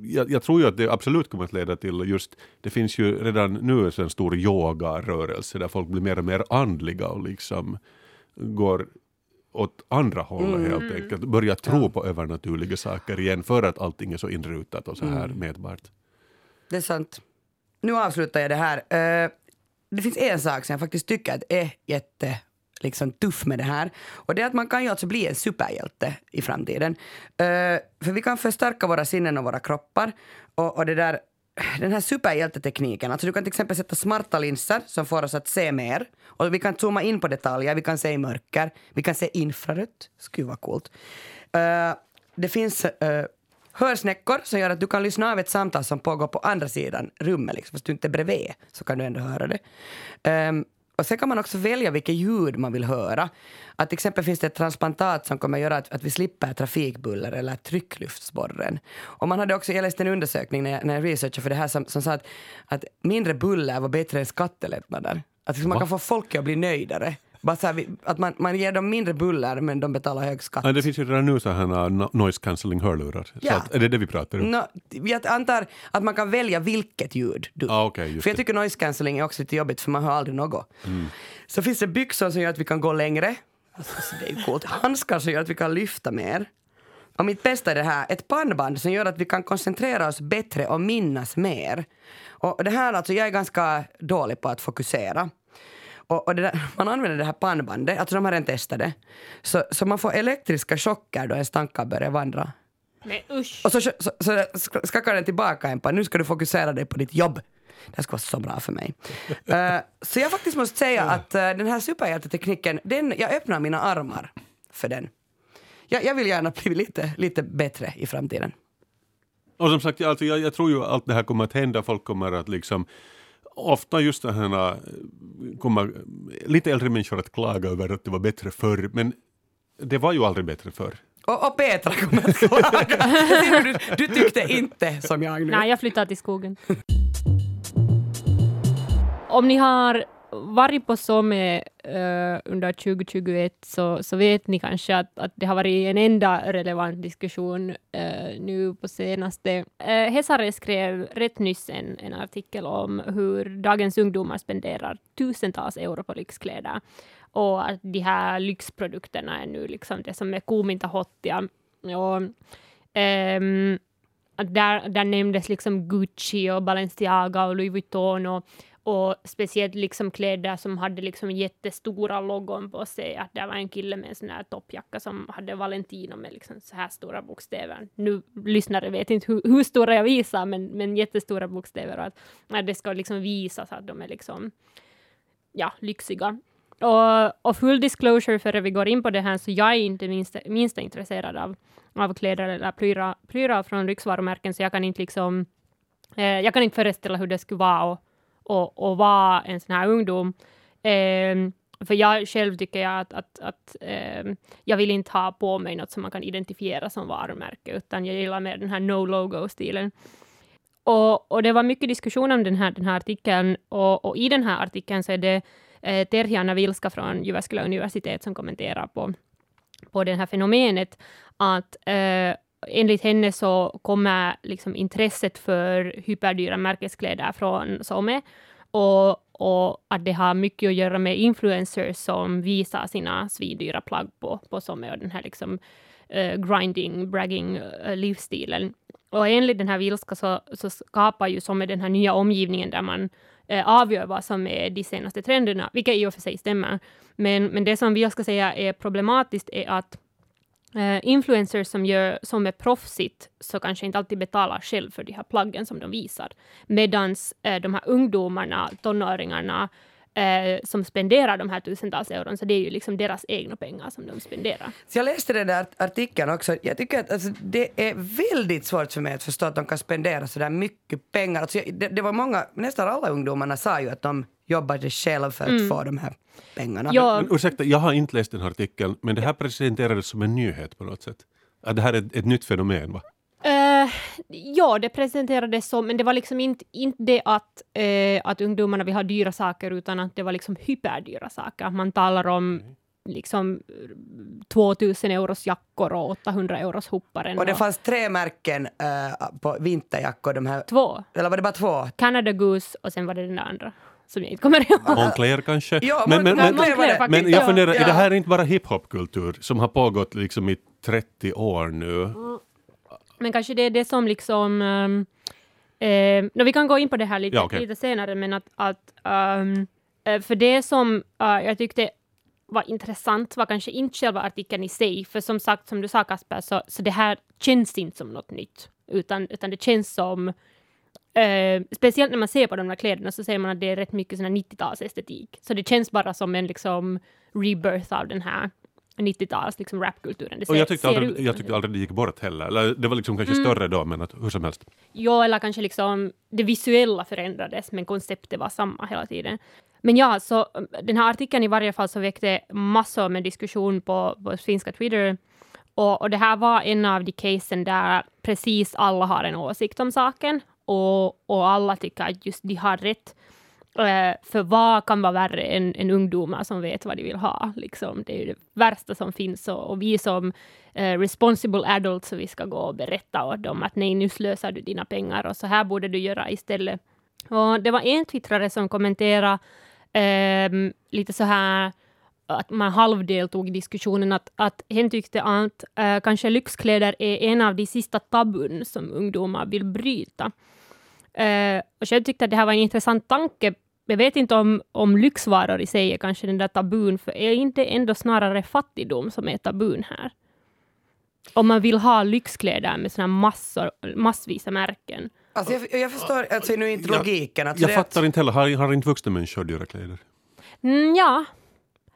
C: jag, jag tror ju att det absolut kommer att leda till just, det finns ju redan nu en stor yogarörelse där folk blir mer och mer andliga och liksom går åt andra hållet helt enkelt. Börjar tro på övernaturliga saker igen för att allting är så inrutat och så här mätbart.
B: Det är sant. Nu avslutar jag det här. Eh, det finns en sak som jag faktiskt tycker att är jätte liksom, tuff med det här. Och det är att man kan ju alltså bli en superhjälte i framtiden. Uh, för vi kan förstärka våra sinnen och våra kroppar. Och, och det där, den här superhjältetekniken, alltså du kan till exempel sätta smarta linser som får oss att se mer. Och vi kan zooma in på detaljer, vi kan se i mörker, vi kan se infrarött. Skulle vara coolt. Uh, det finns uh, hörsnäckor som gör att du kan lyssna av ett samtal som pågår på andra sidan rummet. Liksom. Fast du inte är bredvid så kan du ändå höra det. Um, och sen kan man också välja vilket ljud man vill höra. Att till exempel finns det ett transplantat som kommer göra att, att vi slipper trafikbuller eller tryckluftsborren. Och man hade också, jag läste en undersökning när jag, när jag researchade för det här som, som sa att, att mindre buller var bättre än skattelättnader. Att liksom man
C: Va?
B: kan få folk att bli nöjdare. Bara så här, att man, man ger dem mindre buller men de betalar hög skatt.
C: Ja, det finns ju redan nu så här no- noise cancelling hörlurar.
B: Ja.
C: Så att, är det det vi pratar om?
B: Nå, jag antar att man kan välja vilket ljud du...
C: Ah, just
B: för jag tycker noise cancelling är också lite jobbigt för man hör aldrig något. Så finns det byxor som gör att vi kan gå längre. Alltså, så det är ju coolt. Handskar som gör att vi kan lyfta mer. Och mitt bästa är det här, ett pannband som gör att vi kan koncentrera oss bättre och minnas mer. Och det här alltså, jag är ganska dålig på att fokusera. Och, och det där, man använder det här pannbandet, alltså de har redan testat det. Så, så man får elektriska chocker då ens tankar börjar vandra.
D: Men usch.
B: Och så, så, så sk- skakar den tillbaka en par, nu ska du fokusera dig på ditt jobb. Det här ska vara så bra för mig. Eh, så jag faktiskt måste säga att uh, den här superhjältetekniken, den, jag öppnar mina armar för den. Jag, jag vill gärna bli lite, lite bättre i framtiden.
C: Och som sagt, alltså, jag, jag tror ju allt det här kommer att hända. Folk kommer att liksom Ofta just det här eh, kommer lite äldre människor att klaga över att det var bättre förr, men det var ju aldrig bättre förr.
B: Och, och Petra kommer att klaga. du, du tyckte inte som jag nu.
D: Nej, jag flyttar till skogen. Om ni har varit på Somme uh, eh, under 2021 så, så vet ni kanske att, att det har varit en enda relevant diskussion uh, nu på senaste. Uh, Hesare skrev rätt nyss en, en artikel om hur dagens ungdomar spenderar tusentals euro på lyxkläder och att de här lyxprodukterna är nu liksom det som är kuuminta hottia. Och, um, där, där nämndes liksom Gucci och Balenciaga och Louis Vuitton och och speciellt liksom kläder som hade liksom jättestora logon på sig. Att det var en kille med en sån här toppjacka som hade Valentino med liksom så här stora bokstäver. Nu lyssnare vet inte hur, hur stora jag visar, men, men jättestora bokstäver. Och att, att det ska liksom visas att de är liksom ja, lyxiga. Och, och full disclosure före vi går in på det här, så jag är inte minst, minsta intresserad av, av kläder eller prylar, prylar från lyxvarumärken, så jag kan inte liksom eh, jag kan inte föreställa hur det skulle vara och, och, och vara en sån här ungdom. Eh, för jag själv tycker jag att, att, att eh, jag vill inte ha på mig något som man kan identifiera som varumärke, utan jag gillar mer den här no logo-stilen. Och, och det var mycket diskussion om den här, den här artikeln, och, och i den här artikeln så är det eh, Terhiana Vilska från Jyväskylä universitet som kommenterar på, på det här fenomenet, att eh, enligt henne så kommer liksom intresset för hyperdyra märkeskläder från Some och, och att det har mycket att göra med influencers som visar sina svindyra plagg på, på Some och den här liksom uh, grinding, bragging uh, livsstilen. Och enligt den här Vilska så, så skapar ju Some den här nya omgivningen där man uh, avgör vad som är de senaste trenderna, vilket i och för sig stämmer. Men, men det som vi ska säga är problematiskt är att Eh, influencers som, gör, som är proffsigt så kanske inte alltid betalar själv för de här plaggen som de visar. Medan eh, de här ungdomarna, tonåringarna, Eh, som spenderar de här tusentals euron, så det är ju liksom deras egna pengar som de spenderar.
B: Så jag läste den där artikeln också. Jag tycker att alltså, det är väldigt svårt för mig att förstå att de kan spendera så där mycket pengar. Alltså, det, det var många, nästan alla ungdomarna sa ju att de jobbade själv för att mm. få de här pengarna.
C: Ja. Men, ursäkta, jag har inte läst den här artikeln, men det här presenterades som en nyhet på något sätt. Att det här är ett, ett nytt fenomen, va?
D: Uh, ja, det presenterades som, men det var liksom inte, inte det att, uh, att ungdomarna vill ha dyra saker, utan att det var liksom hyperdyra saker. Man talar om mm. liksom 2000 euros jackor och 800 euros hopparen.
B: Och det och... fanns tre märken uh, på vinterjackor. De här...
D: Två.
B: Eller var det bara två?
D: Canada Goose och sen var det den andra som jag inte kommer ihåg.
C: Moncler kanske?
B: Ja, men, men,
C: men,
B: Moncler,
C: men jag funderar, ja. är det här inte bara hiphopkultur som har pågått liksom i 30 år nu?
D: Mm. Men kanske det är det som liksom... Um, eh, no, vi kan gå in på det här lite, ja, okay. lite senare, men att, att um, för det som uh, jag tyckte var intressant var kanske inte själva artikeln i sig, för som sagt, som du sa Kasper, så, så det här känns inte som något nytt, utan, utan det känns som Uh, speciellt när man ser på de där kläderna så ser man att det är rätt mycket 90-talsestetik. Så det känns bara som en liksom rebirth av den här 90-tals liksom rapkulturen.
C: Det ser, och jag tyckte, aldrig, jag tyckte aldrig det gick bort heller. Eller, det var liksom kanske mm. större då, men att, hur som helst.
D: Jo, eller kanske liksom det visuella förändrades, men konceptet var samma hela tiden. Men ja, så den här artikeln i varje fall så väckte massor med diskussion på, på finska Twitter. Och, och det här var en av de casen där precis alla har en åsikt om saken och, och alla tycker att just de har rätt. Eh, för vad kan vara värre än, än ungdomar som vet vad de vill ha? Liksom, det är det värsta som finns och, och vi som eh, responsible adults, vi ska gå och berätta åt dem att nej, nu slösar du dina pengar och så här borde du göra istället. Och det var en twittrare som kommenterade eh, lite så här att man halvdeltog i diskussionen, att, att hen tyckte att uh, kanske lyxkläder är en av de sista tabun som ungdomar vill bryta. Uh, och själv tyckte att det här var en intressant tanke. Jag vet inte om, om lyxvaror i sig är kanske den där tabun, för är inte ändå snarare fattigdom som är tabun här? Om man vill ha lyxkläder med såna massor, massvisa märken.
B: Alltså jag, jag förstår alltså nu inte logiken.
C: Jag
B: är
C: fattar inte heller, har, har inte vuxna människor dyra kläder?
D: Mm, ja.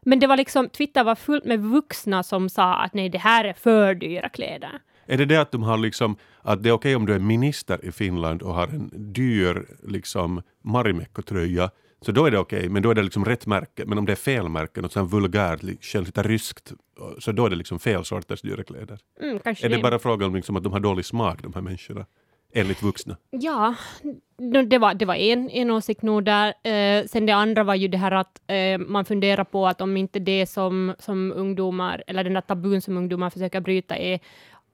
D: Men det var liksom, Twitter var fullt med vuxna som sa att nej, det här är för dyra kläder.
C: Är det det att de har liksom, att det är okej om du är minister i Finland och har en dyr liksom Marimekko-tröja, så då är det okej, men då är det liksom rätt märke. Men om det är fel märke, något sånt vulgärt, känns lite ryskt, så då är det liksom fel sorters dyra kläder.
D: Mm,
C: Är det bara frågan om liksom att de har dålig smak, de här människorna? Enligt vuxna.
D: Ja, det var, det var en, en åsikt nog där. Eh, sen det andra var ju det här att eh, man funderar på att om inte det som, som ungdomar, eller den där tabun som ungdomar försöker bryta är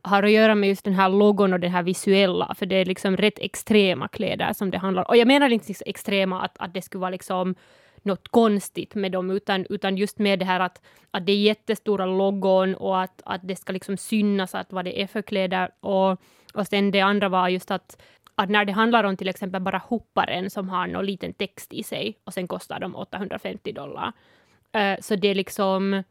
D: har att göra med just den här logon och det här visuella, för det är liksom rätt extrema kläder som det handlar om. Och jag menar inte så extrema att, att det skulle vara liksom något konstigt med dem, utan, utan just med det här att, att det är jättestora logon och att, att det ska liksom synas att vad det är för kläder. Och, och sen det andra var just att, att när det handlar om till exempel bara hopparen som har någon liten text i sig och sen kostar de 850 dollar. Eh, så det är liksom,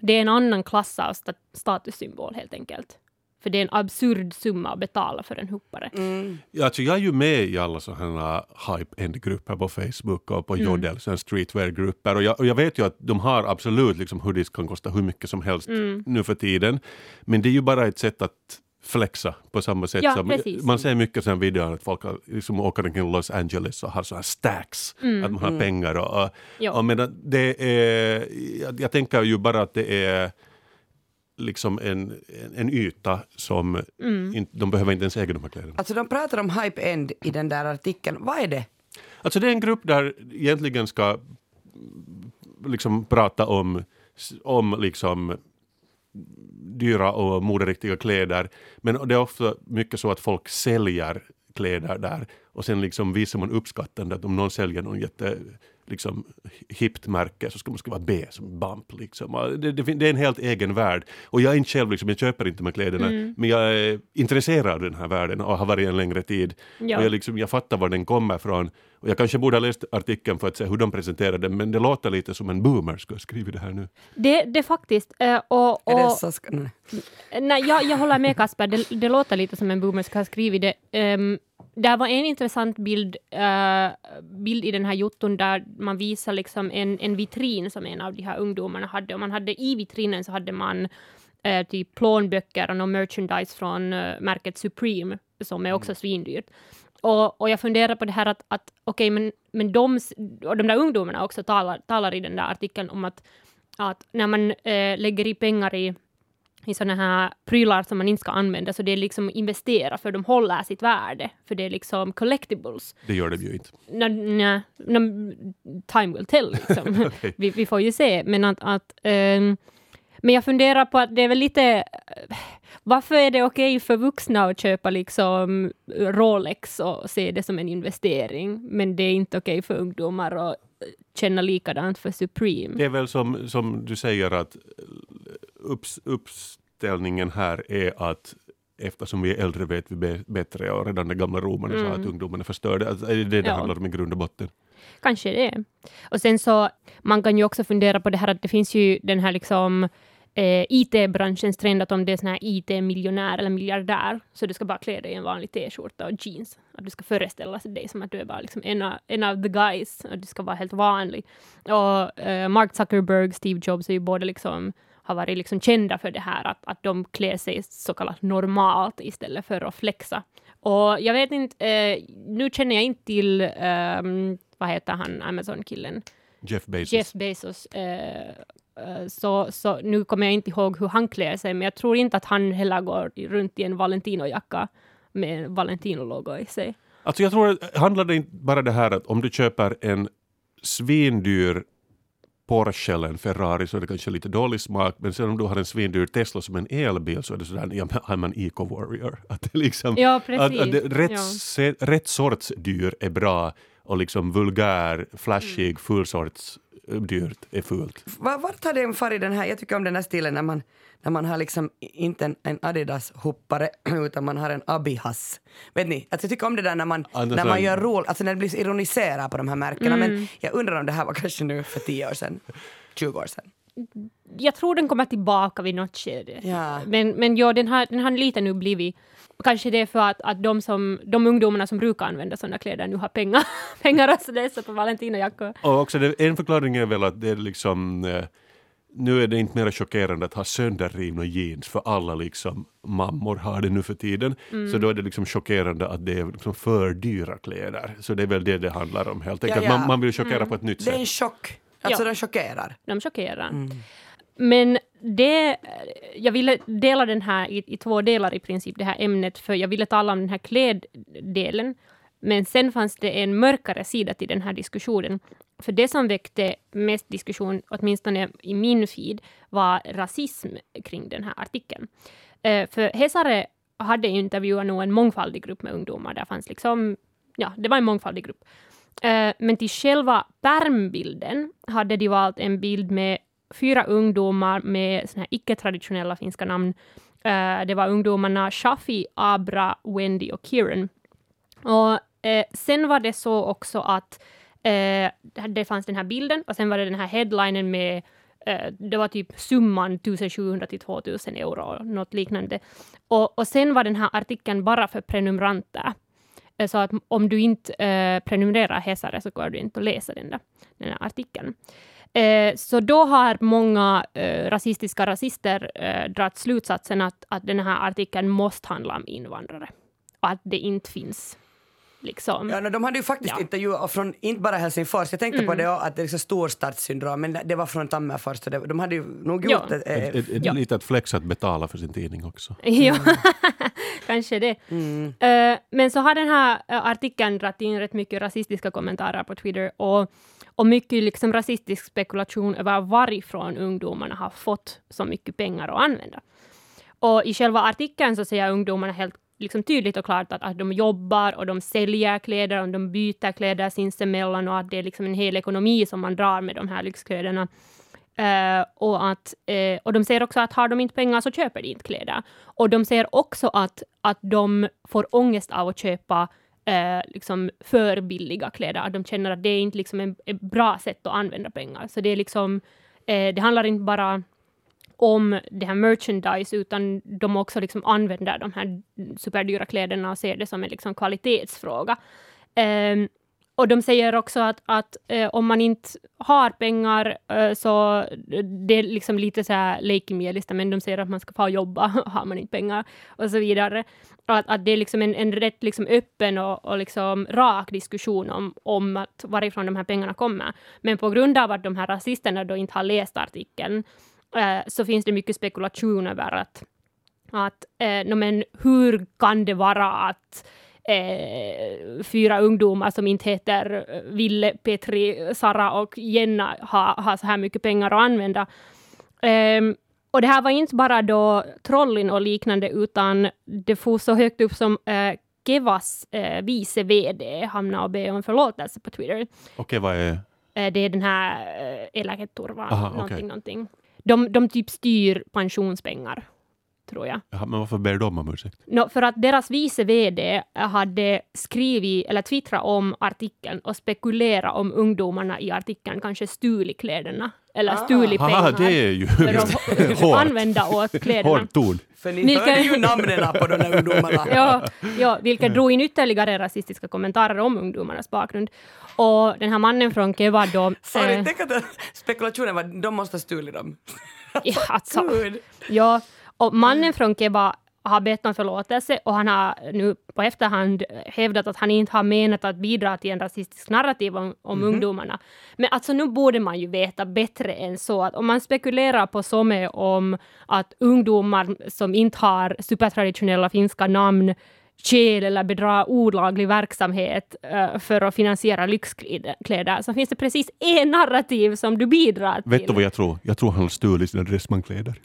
D: det är en annan klass av sta- statussymbol helt enkelt. För det är en absurd summa att betala för en hoppare.
B: Mm.
C: Ja, alltså jag är ju med i alla sådana hype-end-grupper på Facebook och på Jodel, mm. streetwear-grupper. Och jag, och jag vet ju att de har absolut, liksom hoodies kan kosta hur mycket som helst nu för tiden. Men det är ju bara ett sätt att flexa på samma sätt
D: Ja,
C: som
D: precis.
C: man ser mycket sådana videor att folk liksom åker omkring Los Angeles och har sådana här stacks, att man har pengar och, och, och medan det är, jag, jag tänker ju bara att det är liksom en, en, en yta som inte, de behöver inte ens äga de här kläderna.
B: Alltså de pratar om hype end i den där artikeln. Vad är det?
C: Alltså det är en grupp där egentligen ska mm, liksom prata om, om liksom dyra och moderiktiga kläder. Men det är ofta mycket så att folk säljer kläder där och sen liksom visar man uppskattande att om någon säljer någon jätte liksom, hippt märke så ska man vara B som bump. Liksom. Det, det, det är en helt egen värld. Och jag är inte själv, liksom, jag köper inte de här kläderna men jag är intresserad av den här världen och har varit en längre tid.
D: Ja.
C: Och jag, liksom, jag fattar var den kommer ifrån. Och jag kanske borde ha läst artikeln för att se hur de presenterar den men det låter lite som en boomer skulle ha skrivit det här nu.
D: Det, det faktiskt. eh, och, och,
B: så ska, nej.
D: Nej, jag, jag håller med Kasper, det, det låter lite som en boomer ska ha skrivit det. Um, där var en intressant bild, eh, bild i den här jotton där man visar liksom en, en vitrin som en av de här ungdomarna hade. Och man hade i vitrinen så hade man eh, typ plånböcker och någon merchandise från eh, märket Supreme som är också svindyrt. Och, och jag funderar på det här att, att okej, men, men de, och de där ungdomarna också talar, talar i den där artikeln om att, att när man eh, lägger i pengar i i såna här prylar som man inte ska använda, så det är liksom investera, för de håller sitt värde, för det är liksom collectibles.
C: Det gör de ju inte.
D: Nå, nå, time will tell, liksom. Vi, vi får ju se, men att, att ehm, men jag funderar på att det är väl lite eh, varför är det okej för vuxna att köpa liksom Rolex och se det som en investering, men det är inte okej för ungdomar att känna likadant för Supreme?
C: Det är väl som, som du säger att upps, uppställningen här är att eftersom vi är äldre vet vi bättre och redan den gamla romarna sa att ungdomen är förstörd. Alltså, är det det det
D: Ja.
C: handlar om i grund och botten?
D: Kanske det. Och sen så, man kan ju också fundera på det här att det finns ju den här liksom eh, IT-branschens trend att om det är sån här IT-miljonär eller miljardär, så du ska bara klä dig i en vanlig t-skjorta och jeans. Att du ska föreställa dig som att du är bara liksom en, av, en av the guys, och du ska vara helt vanlig. Och eh, Mark Zuckerberg, Steve Jobs är ju båda liksom har varit liksom kända för det här att, att de klär sig så kallat normalt istället för att flexa. Och jag vet inte, eh, nu känner jag inte till, ehm, vad heter han, Amazon-killen,
C: Jeff Bezos.
D: Jeff Bezos. Eh, eh, så, så nu kommer jag inte ihåg hur han klär sig, men jag tror inte att han heller går runt i en Valentino-jacka med en Valentino-logo i sig.
C: Alltså jag tror att handlar det inte bara det här att om du köper en svindyr Porsche eller en Ferrari så är det kanske lite dålig smak men sen om du har en svindyr Tesla som en elbil så är det sådär, ja I'm an eco-warrior. Att det liksom,
D: Ja,
C: att,
D: precis.
C: att det, rätt,
D: Ja.
C: se, rätt sorts dyr är bra och liksom vulgär, flashig, full sorts eh, dyrt är fult.
B: Va- Vart har den farit den här, jag tycker om den här stilen när man, när man har liksom inte en, en Adidas-hoppare utan man har en Abihas. Vet ni, alltså jag tycker om det där när man,
C: Anders
B: när man gör roll, alltså när det blir ironiserat på de här märkena. Men jag undrar om det här var kanske nu för 10 år sedan, 20 år sedan.
D: Jag tror den kommer tillbaka vid något skede.
B: Ja.
D: Men, men ja, den har, den har lite nu blivit Kanske det är för att, att de, som, de ungdomarna som brukar använda sådana kläder nu har pengar, pengar att läsa på Valentinajackor.
C: Och också det, en förklaring är väl att det är liksom eh, nu är det inte mer chockerande att ha sönderrivna jeans för alla liksom mammor har det nu för tiden.
D: Mm.
C: Så då är det liksom chockerande att det är liksom för dyra kläder. Så det är väl det det handlar om helt enkelt.
B: Ja, ja.
C: Man, man vill chockera på ett nytt
B: Det är
C: sätt.
B: en chock. Alltså
D: Ja.
B: den chockerar.
D: De chockerar.
B: Mm.
D: Men det, jag ville dela den här i, i två delar i princip, det här ämnet, för jag ville tala om den här kläddelen. Men sen fanns det en mörkare sida till den här diskussionen. För det som väckte mest diskussion, åtminstone i min feed, var rasism kring den här artikeln. Eh, för Hesare hade intervjuat nog en mångfaldig grupp med ungdomar. Där fanns liksom, ja, det var en mångfaldig grupp. Eh, men till själva pärmbilden hade de valt en bild med fyra ungdomar med såna här icke-traditionella finska namn. Eh, det var ungdomarna Shafi, Abra, Wendy och Kieran. Och eh, sen var det så också att det fanns den här bilden och sen var det den här headlinen med det var typ summan 1700 till 2000 euro, något liknande. Och, och sen var den här artikeln bara för prenumeranter. Eh, så att om du inte eh, prenumererar Hesare så går du inte att läsa den där, den där artikeln. Eh, så då har många eh, rasistiska rasister eh, dragit slutsatsen att, att den här artikeln måste handla om invandrare. Och att det inte finns liksom...
B: Ja, no, de hade ju faktiskt
D: Ja. Mm.
B: intervjuat från, inte bara Helsingfors, jag tänkte på det att det är liksom storstadssyndrom, men det var från Tammerfors, så det, de hade ju nog
D: Ja.
B: gjort ett, eh,
C: Ett, ett, ett
D: Ja.
C: litet flex att betala för sin tidning också.
D: Ja, kanske det. Eh, men så har den här eh, artikeln dragit in rätt mycket rasistiska kommentarer på Twitter och, och mycket liksom rasistisk spekulation över varifrån ungdomarna har fått så mycket pengar att använda. Och i själva artikeln så säger ungdomarna helt liksom tydligt och klart att, att de jobbar och de säljer kläder och de byter kläder sinsemellan och att det är liksom en hel ekonomi som man drar med de här lyxkläderna. Uh, eh, och, att, uh, och de säger också att har de inte pengar så köper de inte kläder. Och de säger också att, att de får ångest av att köpa uh, liksom för billiga kläder. Att de känner att det är inte liksom en, ett bra sätt att använda pengar. Så det är liksom, det handlar inte bara om det här merchandise, utan de också liksom använder de här superdyra kläderna och ser det som en liksom kvalitetsfråga. Um, och de säger också att, att eh, om man inte har pengar eh, så det är liksom lite så här läkemedelskt, men de säger att man ska få jobba, har man inte pengar och så vidare. Och att, att det är liksom en, en rätt liksom öppen och, och liksom rak diskussion om, om att varifrån de här pengarna kommer. Men på grund av att de här rasisterna då inte har läst artikeln eh, så finns det mycket spekulation över att, att eh, no, men hur kan det vara att eh, fyra ungdomar som inte heter Ville, Petri, Sara och Jenna har, har så här mycket pengar att använda. Ehm, och det här var inte bara då Trollin och liknande, utan det får så högt upp som eh, Kevas eh, vice VD hamnade och be om förlåtelse på Twitter.
C: Okej, vad är...
D: Eh, det är den här eläketurvan,
C: Aha,
D: någonting,
C: okej.
D: någonting. De, de typ styr pensionspengar, tror jag.
C: Jaha, men varför ber de om ursäkt?
D: No, för att deras vice VD hade skrivit eller twittrat om artikeln och spekulerat om ungdomarna i artikeln kanske stulit kläderna eller
B: Ah.
D: stulit pengar
C: Haha, det är ju
D: för att använda åt kläderna.
C: Hård ton.
B: För ni
D: Vilka-
B: hörde ju namnen på de där ungdomarna.
D: Ja, ja, vilket drog in ytterligare rasistiska kommentarer om ungdomarnas bakgrund. Och den här mannen från Keva då...
B: Sorry,
D: eh,
B: tänk att spekulationen var de måste ha stulit dem.
D: ja, alltså,
B: Gud.
D: Ja, och mannen från Keba har bett om förlåtelse och han har nu på efterhand hävdat att han inte har menat att bidra till en rasistisk narrativ om, om ungdomarna. Men alltså nu borde man ju veta bättre än så att om man spekulerar på Some om att ungdomar som inte har supertraditionella finska namn stjäl eller bedrar olaglig verksamhet eh, för att finansiera lyxkläder så finns det precis en narrativ som du bidrar till.
C: Vet du vad jag tror? Jag tror han har stulit sina dressmankläder.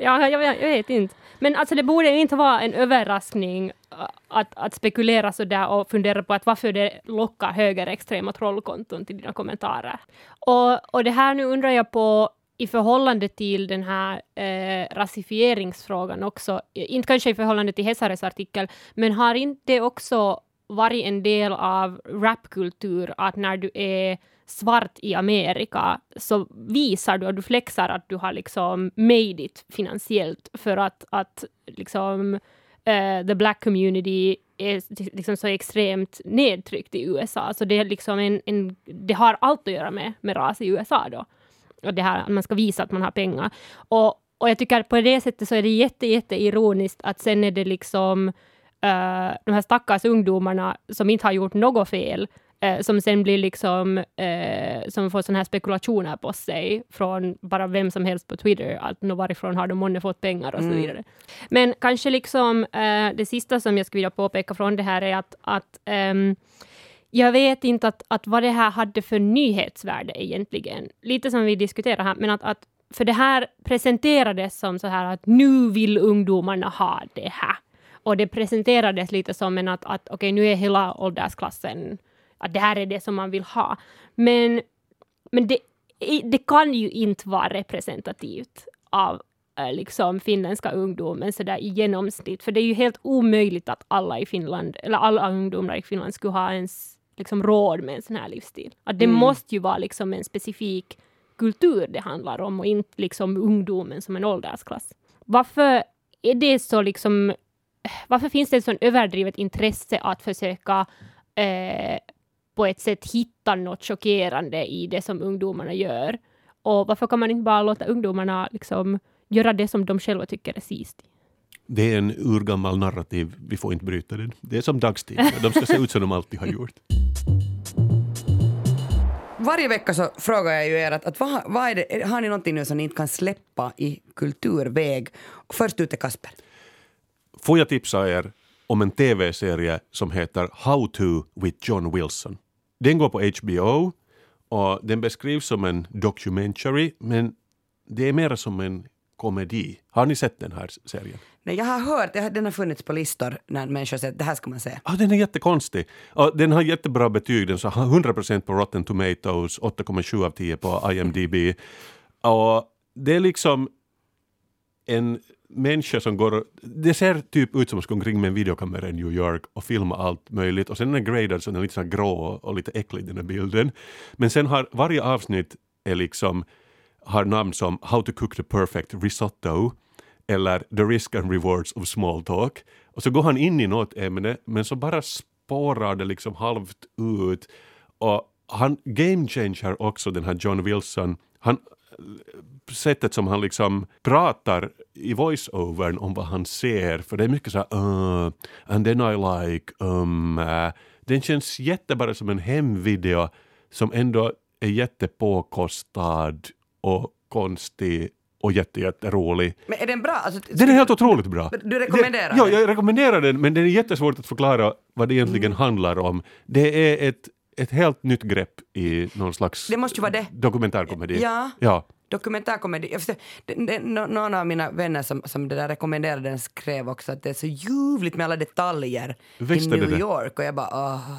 D: Ja, jag, jag, vet inte. Men alltså det borde inte vara en överraskning äh, att, att spekulera så där och fundera på att varför det lockar högerextrema trollkonton till dina kommentarer. Och, och det här nu undrar jag på i förhållande till den här eh, rasifieringsfrågan också, inte kanske i förhållande till Hesares artikel, men har inte det också varit en del av rapkultur att när du är svart i Amerika så visar du och du flexar att du har liksom made it finansiellt för att, att liksom uh, the black community är liksom så extremt nedtryckt i USA. Så det, är liksom en, en, det har allt att göra med, med ras i USA då. Och det här att man ska visa att man har pengar. Och, och jag tycker att på det sättet så är det jätte, jätte ironiskt att sen är det liksom uh, de här stackars ungdomarna som inte har gjort något fel, uh, som sen blir liksom, uh, som får sådana här spekulationer på sig från bara vem som helst på Twitter, att nu varifrån har de månne fått pengar och så
B: Mm.
D: vidare. Men kanske liksom det sista som jag skulle vilja påpeka från det här är att, att ehm, jag vet inte att, att vad det här hade för nyhetsvärde egentligen. Lite som vi diskuterar här, men att, att för det här presenterades som så här att nu vill ungdomarna ha det här. Och det presenterades lite som en att, att okej, nu är hela åldersklassen, att det här är det som man vill ha. Men, men det, det kan ju inte vara representativt av eh, liksom finländska ungdomen så där i genomsnitt, för det är ju helt omöjligt att alla i Finland, eller alla ungdomar i Finland skulle ha ens liksom råd med en sån här livsstil. Att det
B: Mm.
D: måste ju vara liksom en specifik kultur det handlar om och inte liksom ungdomen som en åldersklass. Varför är det så liksom varför finns det ett sånt överdrivet intresse att försöka eh, på ett sätt hitta något chockerande i det som ungdomarna gör? Och varför kan man inte bara låta ungdomarna liksom göra det som de själva tycker är sist?
C: Det är en urgammal narrativ, vi får inte bryta den. Det är som dagstidningar, de ska se ut som de alltid har gjort.
B: Varje vecka så frågar jag ju er att, att vad, vad är det, har ni någonting nu som ni inte kan släppa i kulturväg? Först ut är Kasper.
C: Får jag tipsa er om en tv-serie som heter How to with John Wilson. Den går på HBO och den beskrivs som en documentary men det är mer som en komedi. Har ni sett den här serien?
B: Nej, jag har hört, jag den har funnits på listor när människor säger att det här ska man se.
C: Ah, den är jättekonstig. Och den har jättebra betyg. Den har 100% på Rotten Tomatoes, 8,7 av 10 på IMDB. Och det är liksom en människa som går... Det ser typ ut som att gå omkring med en videokamera i New York och filma allt möjligt. Och sen är den gradad så den är lite så här grå och lite äcklig den här bilden. Men sen har varje avsnitt är liksom har namn som How to cook the perfect risotto eller The risk and rewards of small talk. Och så går han in i något ämne men så bara spårar det liksom halvt ut. Och han game changer också den här John Wilson. Han, sättet som han liksom pratar i voice-overn om vad han ser, för det är mycket så här uh, and then I like um, uh. Den känns jättebara som en hemvideo som ändå är jättepåkostad och konstig och jätte, jätterolig.
B: Men är den bra? Alltså,
C: Den är helt otroligt bra.
B: Du rekommenderar
C: det, Ja,
B: den?
C: jag rekommenderar den, men det är jättesvårt att förklara vad det egentligen
B: Mm.
C: handlar om. Det är ett, ett helt nytt grepp i någon slags
B: Det måste ju vara det.
C: dokumentärkomedi.
B: Ja.
C: ja.
B: Dokumentärkomedi. Jag förstår, någon av mina vänner som, som det där rekommenderade den skrev också att det är så ljuvligt med alla detaljer i
C: Visst det
B: New
C: det.
B: York och jag bara åh.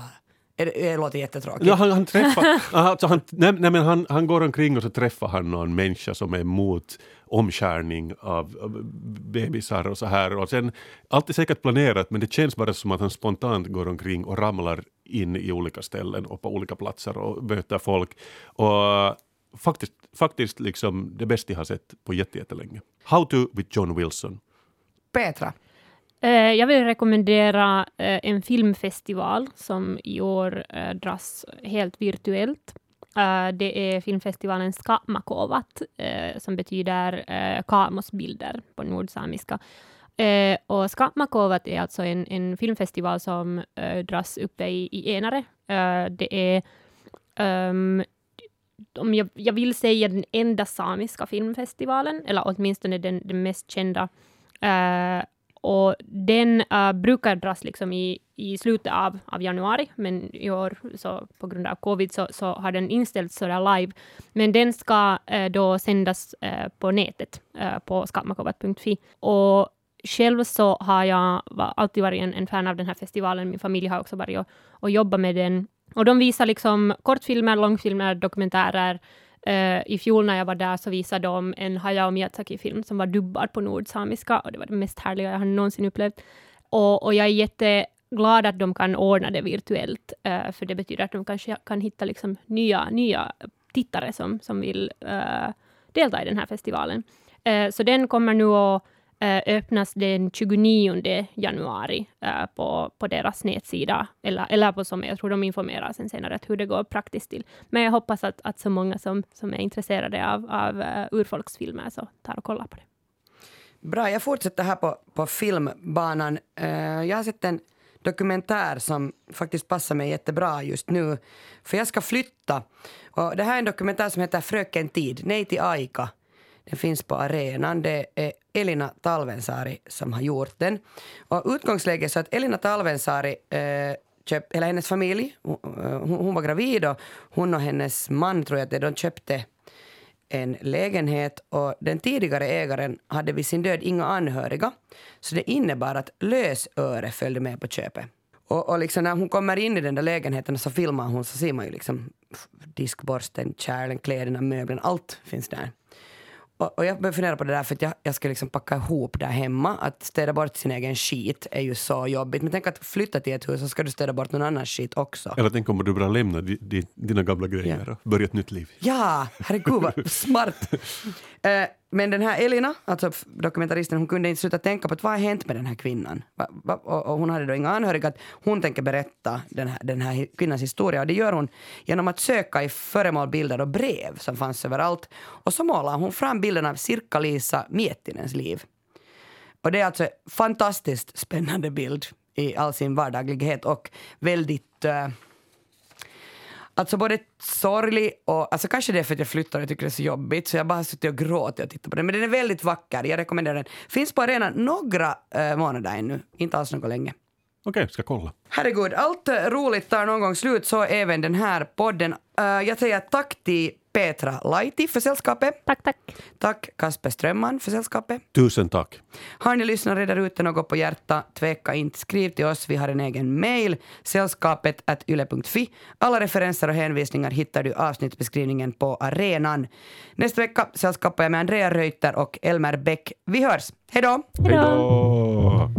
B: Det, det låter jättetråkigt.
C: Ja, han, han träffar, alltså han, nej, nej, men han, han går omkring och så träffar han någon människa som är emot omskärning av av bebisar och så här. Och sen, allt är säkert planerat men det känns bara som att han spontant går omkring och ramlar in i olika ställen och på olika platser och möter folk. Och faktiskt, faktiskt liksom det bästa jag har sett på jätte- jättelänge. How to with John Wilson.
B: Petra.
D: Eh, jag vill rekommendera eh, en filmfestival som i år eh, dras helt virtuellt. Det är filmfestivalen Skamakovat, som betyder eh, Kamosbilder på nordsamiska. Och Skamakovat är alltså en, en filmfestival som dras uppe i, i Enare. Det är um, om jag, jag vill säga den enda samiska filmfestivalen, eller åtminstone den, den mest kända. Uh, och den eh, brukar dras liksom i, i slutet av, av januari, men i år så på grund av covid så, så har den inställts sådär live. Men den ska eh, då sändas eh, på nätet på skatmakovat.fi. Och själv så har jag alltid varit en, en fan av den här festivalen. Min familj har också varit och, och jobbat med den. Och de visar liksom kortfilmer, långfilmer, dokumentärer. Uh, I fjol när jag var där så visade de en Hayao Miyazaki-film som var dubbad på nordsamiska och det var det mest härliga jag har någonsin upplevt. Och, och jag är jätteglad att de kan ordna det virtuellt, uh, för det betyder att de kanske kan hitta liksom nya, nya tittare som, som vill uh, delta i den här festivalen. Så den kommer nu att Eh, öppnas den 29 januari eh, på, på deras nätsida, eller, eller på som jag tror de informerar sen senare att hur det går praktiskt till. Men jag hoppas att, att så många som, som är intresserade av, av eh, urfolksfilmer så tar och kollar på det.
B: Bra, jag fortsätter här på, på filmbanan. Jag har sett en dokumentär som faktiskt passar mig jättebra just nu. För jag ska flytta. Och det här är en dokumentär som heter Fröken Tid, Nej till Aika. Den finns på arenan. Det är Elina Talvensaari som har gjort den. Och utgångsläget är så att Elina Talvensaari eh, köpt, eller hennes familj, eh, hon, hon, var gravid och hon och hennes man tror jag att de köpte en lägenhet och den tidigare ägaren hade vid sin död inga anhöriga. Så det innebar att lösöre följde med på köpet. Och, och liksom när hon kommer in i den där lägenheten så filmar hon så ser man ju liksom diskborsten, kärlen, kläderna, möblerna, allt finns där. Och, och jag började fundera på det där för att jag, jag ska liksom packa ihop där hemma. Att städa bort sin egen skit är ju så jobbigt. Men tänk att flytta till ett hus så ska du städa bort någon annans skit också.
C: Eller tänk om du bara lämnar di, di, dina gamla grejer
B: Ja.
C: och börjar ett nytt liv.
B: Ja, herregud vad smart. Eh, men den här Elina, alltså dokumentaristen, hon kunde inte sluta tänka på att vad har hänt med den här kvinnan? Va, va, och, och hon hade då inga anhöriga. Att hon tänker berätta den här, den här kvinnans historia och det gör hon genom att söka i föremål, bilder och brev som fanns överallt. Och så målar hon fram bilden av Sirkka-Liisa Miettinens liv. Och det är alltså en fantastiskt spännande bild i all sin vardaglighet och väldigt uh, Alltså både sorglig och, alltså kanske det är för att jag flyttar och jag tycker det är så jobbigt så jag bara har suttit och gråtit och tittat på den. Men den är väldigt vacker, jag rekommenderar den. Finns på arenan några eh, månader ännu, inte alls något länge.
C: Okej, ska kolla.
B: Herregud, allt roligt tar någon gång slut, så även den här podden. Eh, jag säger tack till Petra Laiti för sällskapet.
D: Tack, tack.
B: Tack Kasper Strömman för sällskapet.
C: Tusen tack.
B: Har ni lyssnare där ute något på hjärta, tveka inte. Skriv till oss. Vi har en egen mail, sällskapet yle.fi. Alla referenser och hänvisningar hittar du i avsnittsbeskrivningen på arenan. Nästa vecka sällskapar jag med Andrea Reuter och Elmer Bäck. Vi hörs. Hej då!
C: Hej då!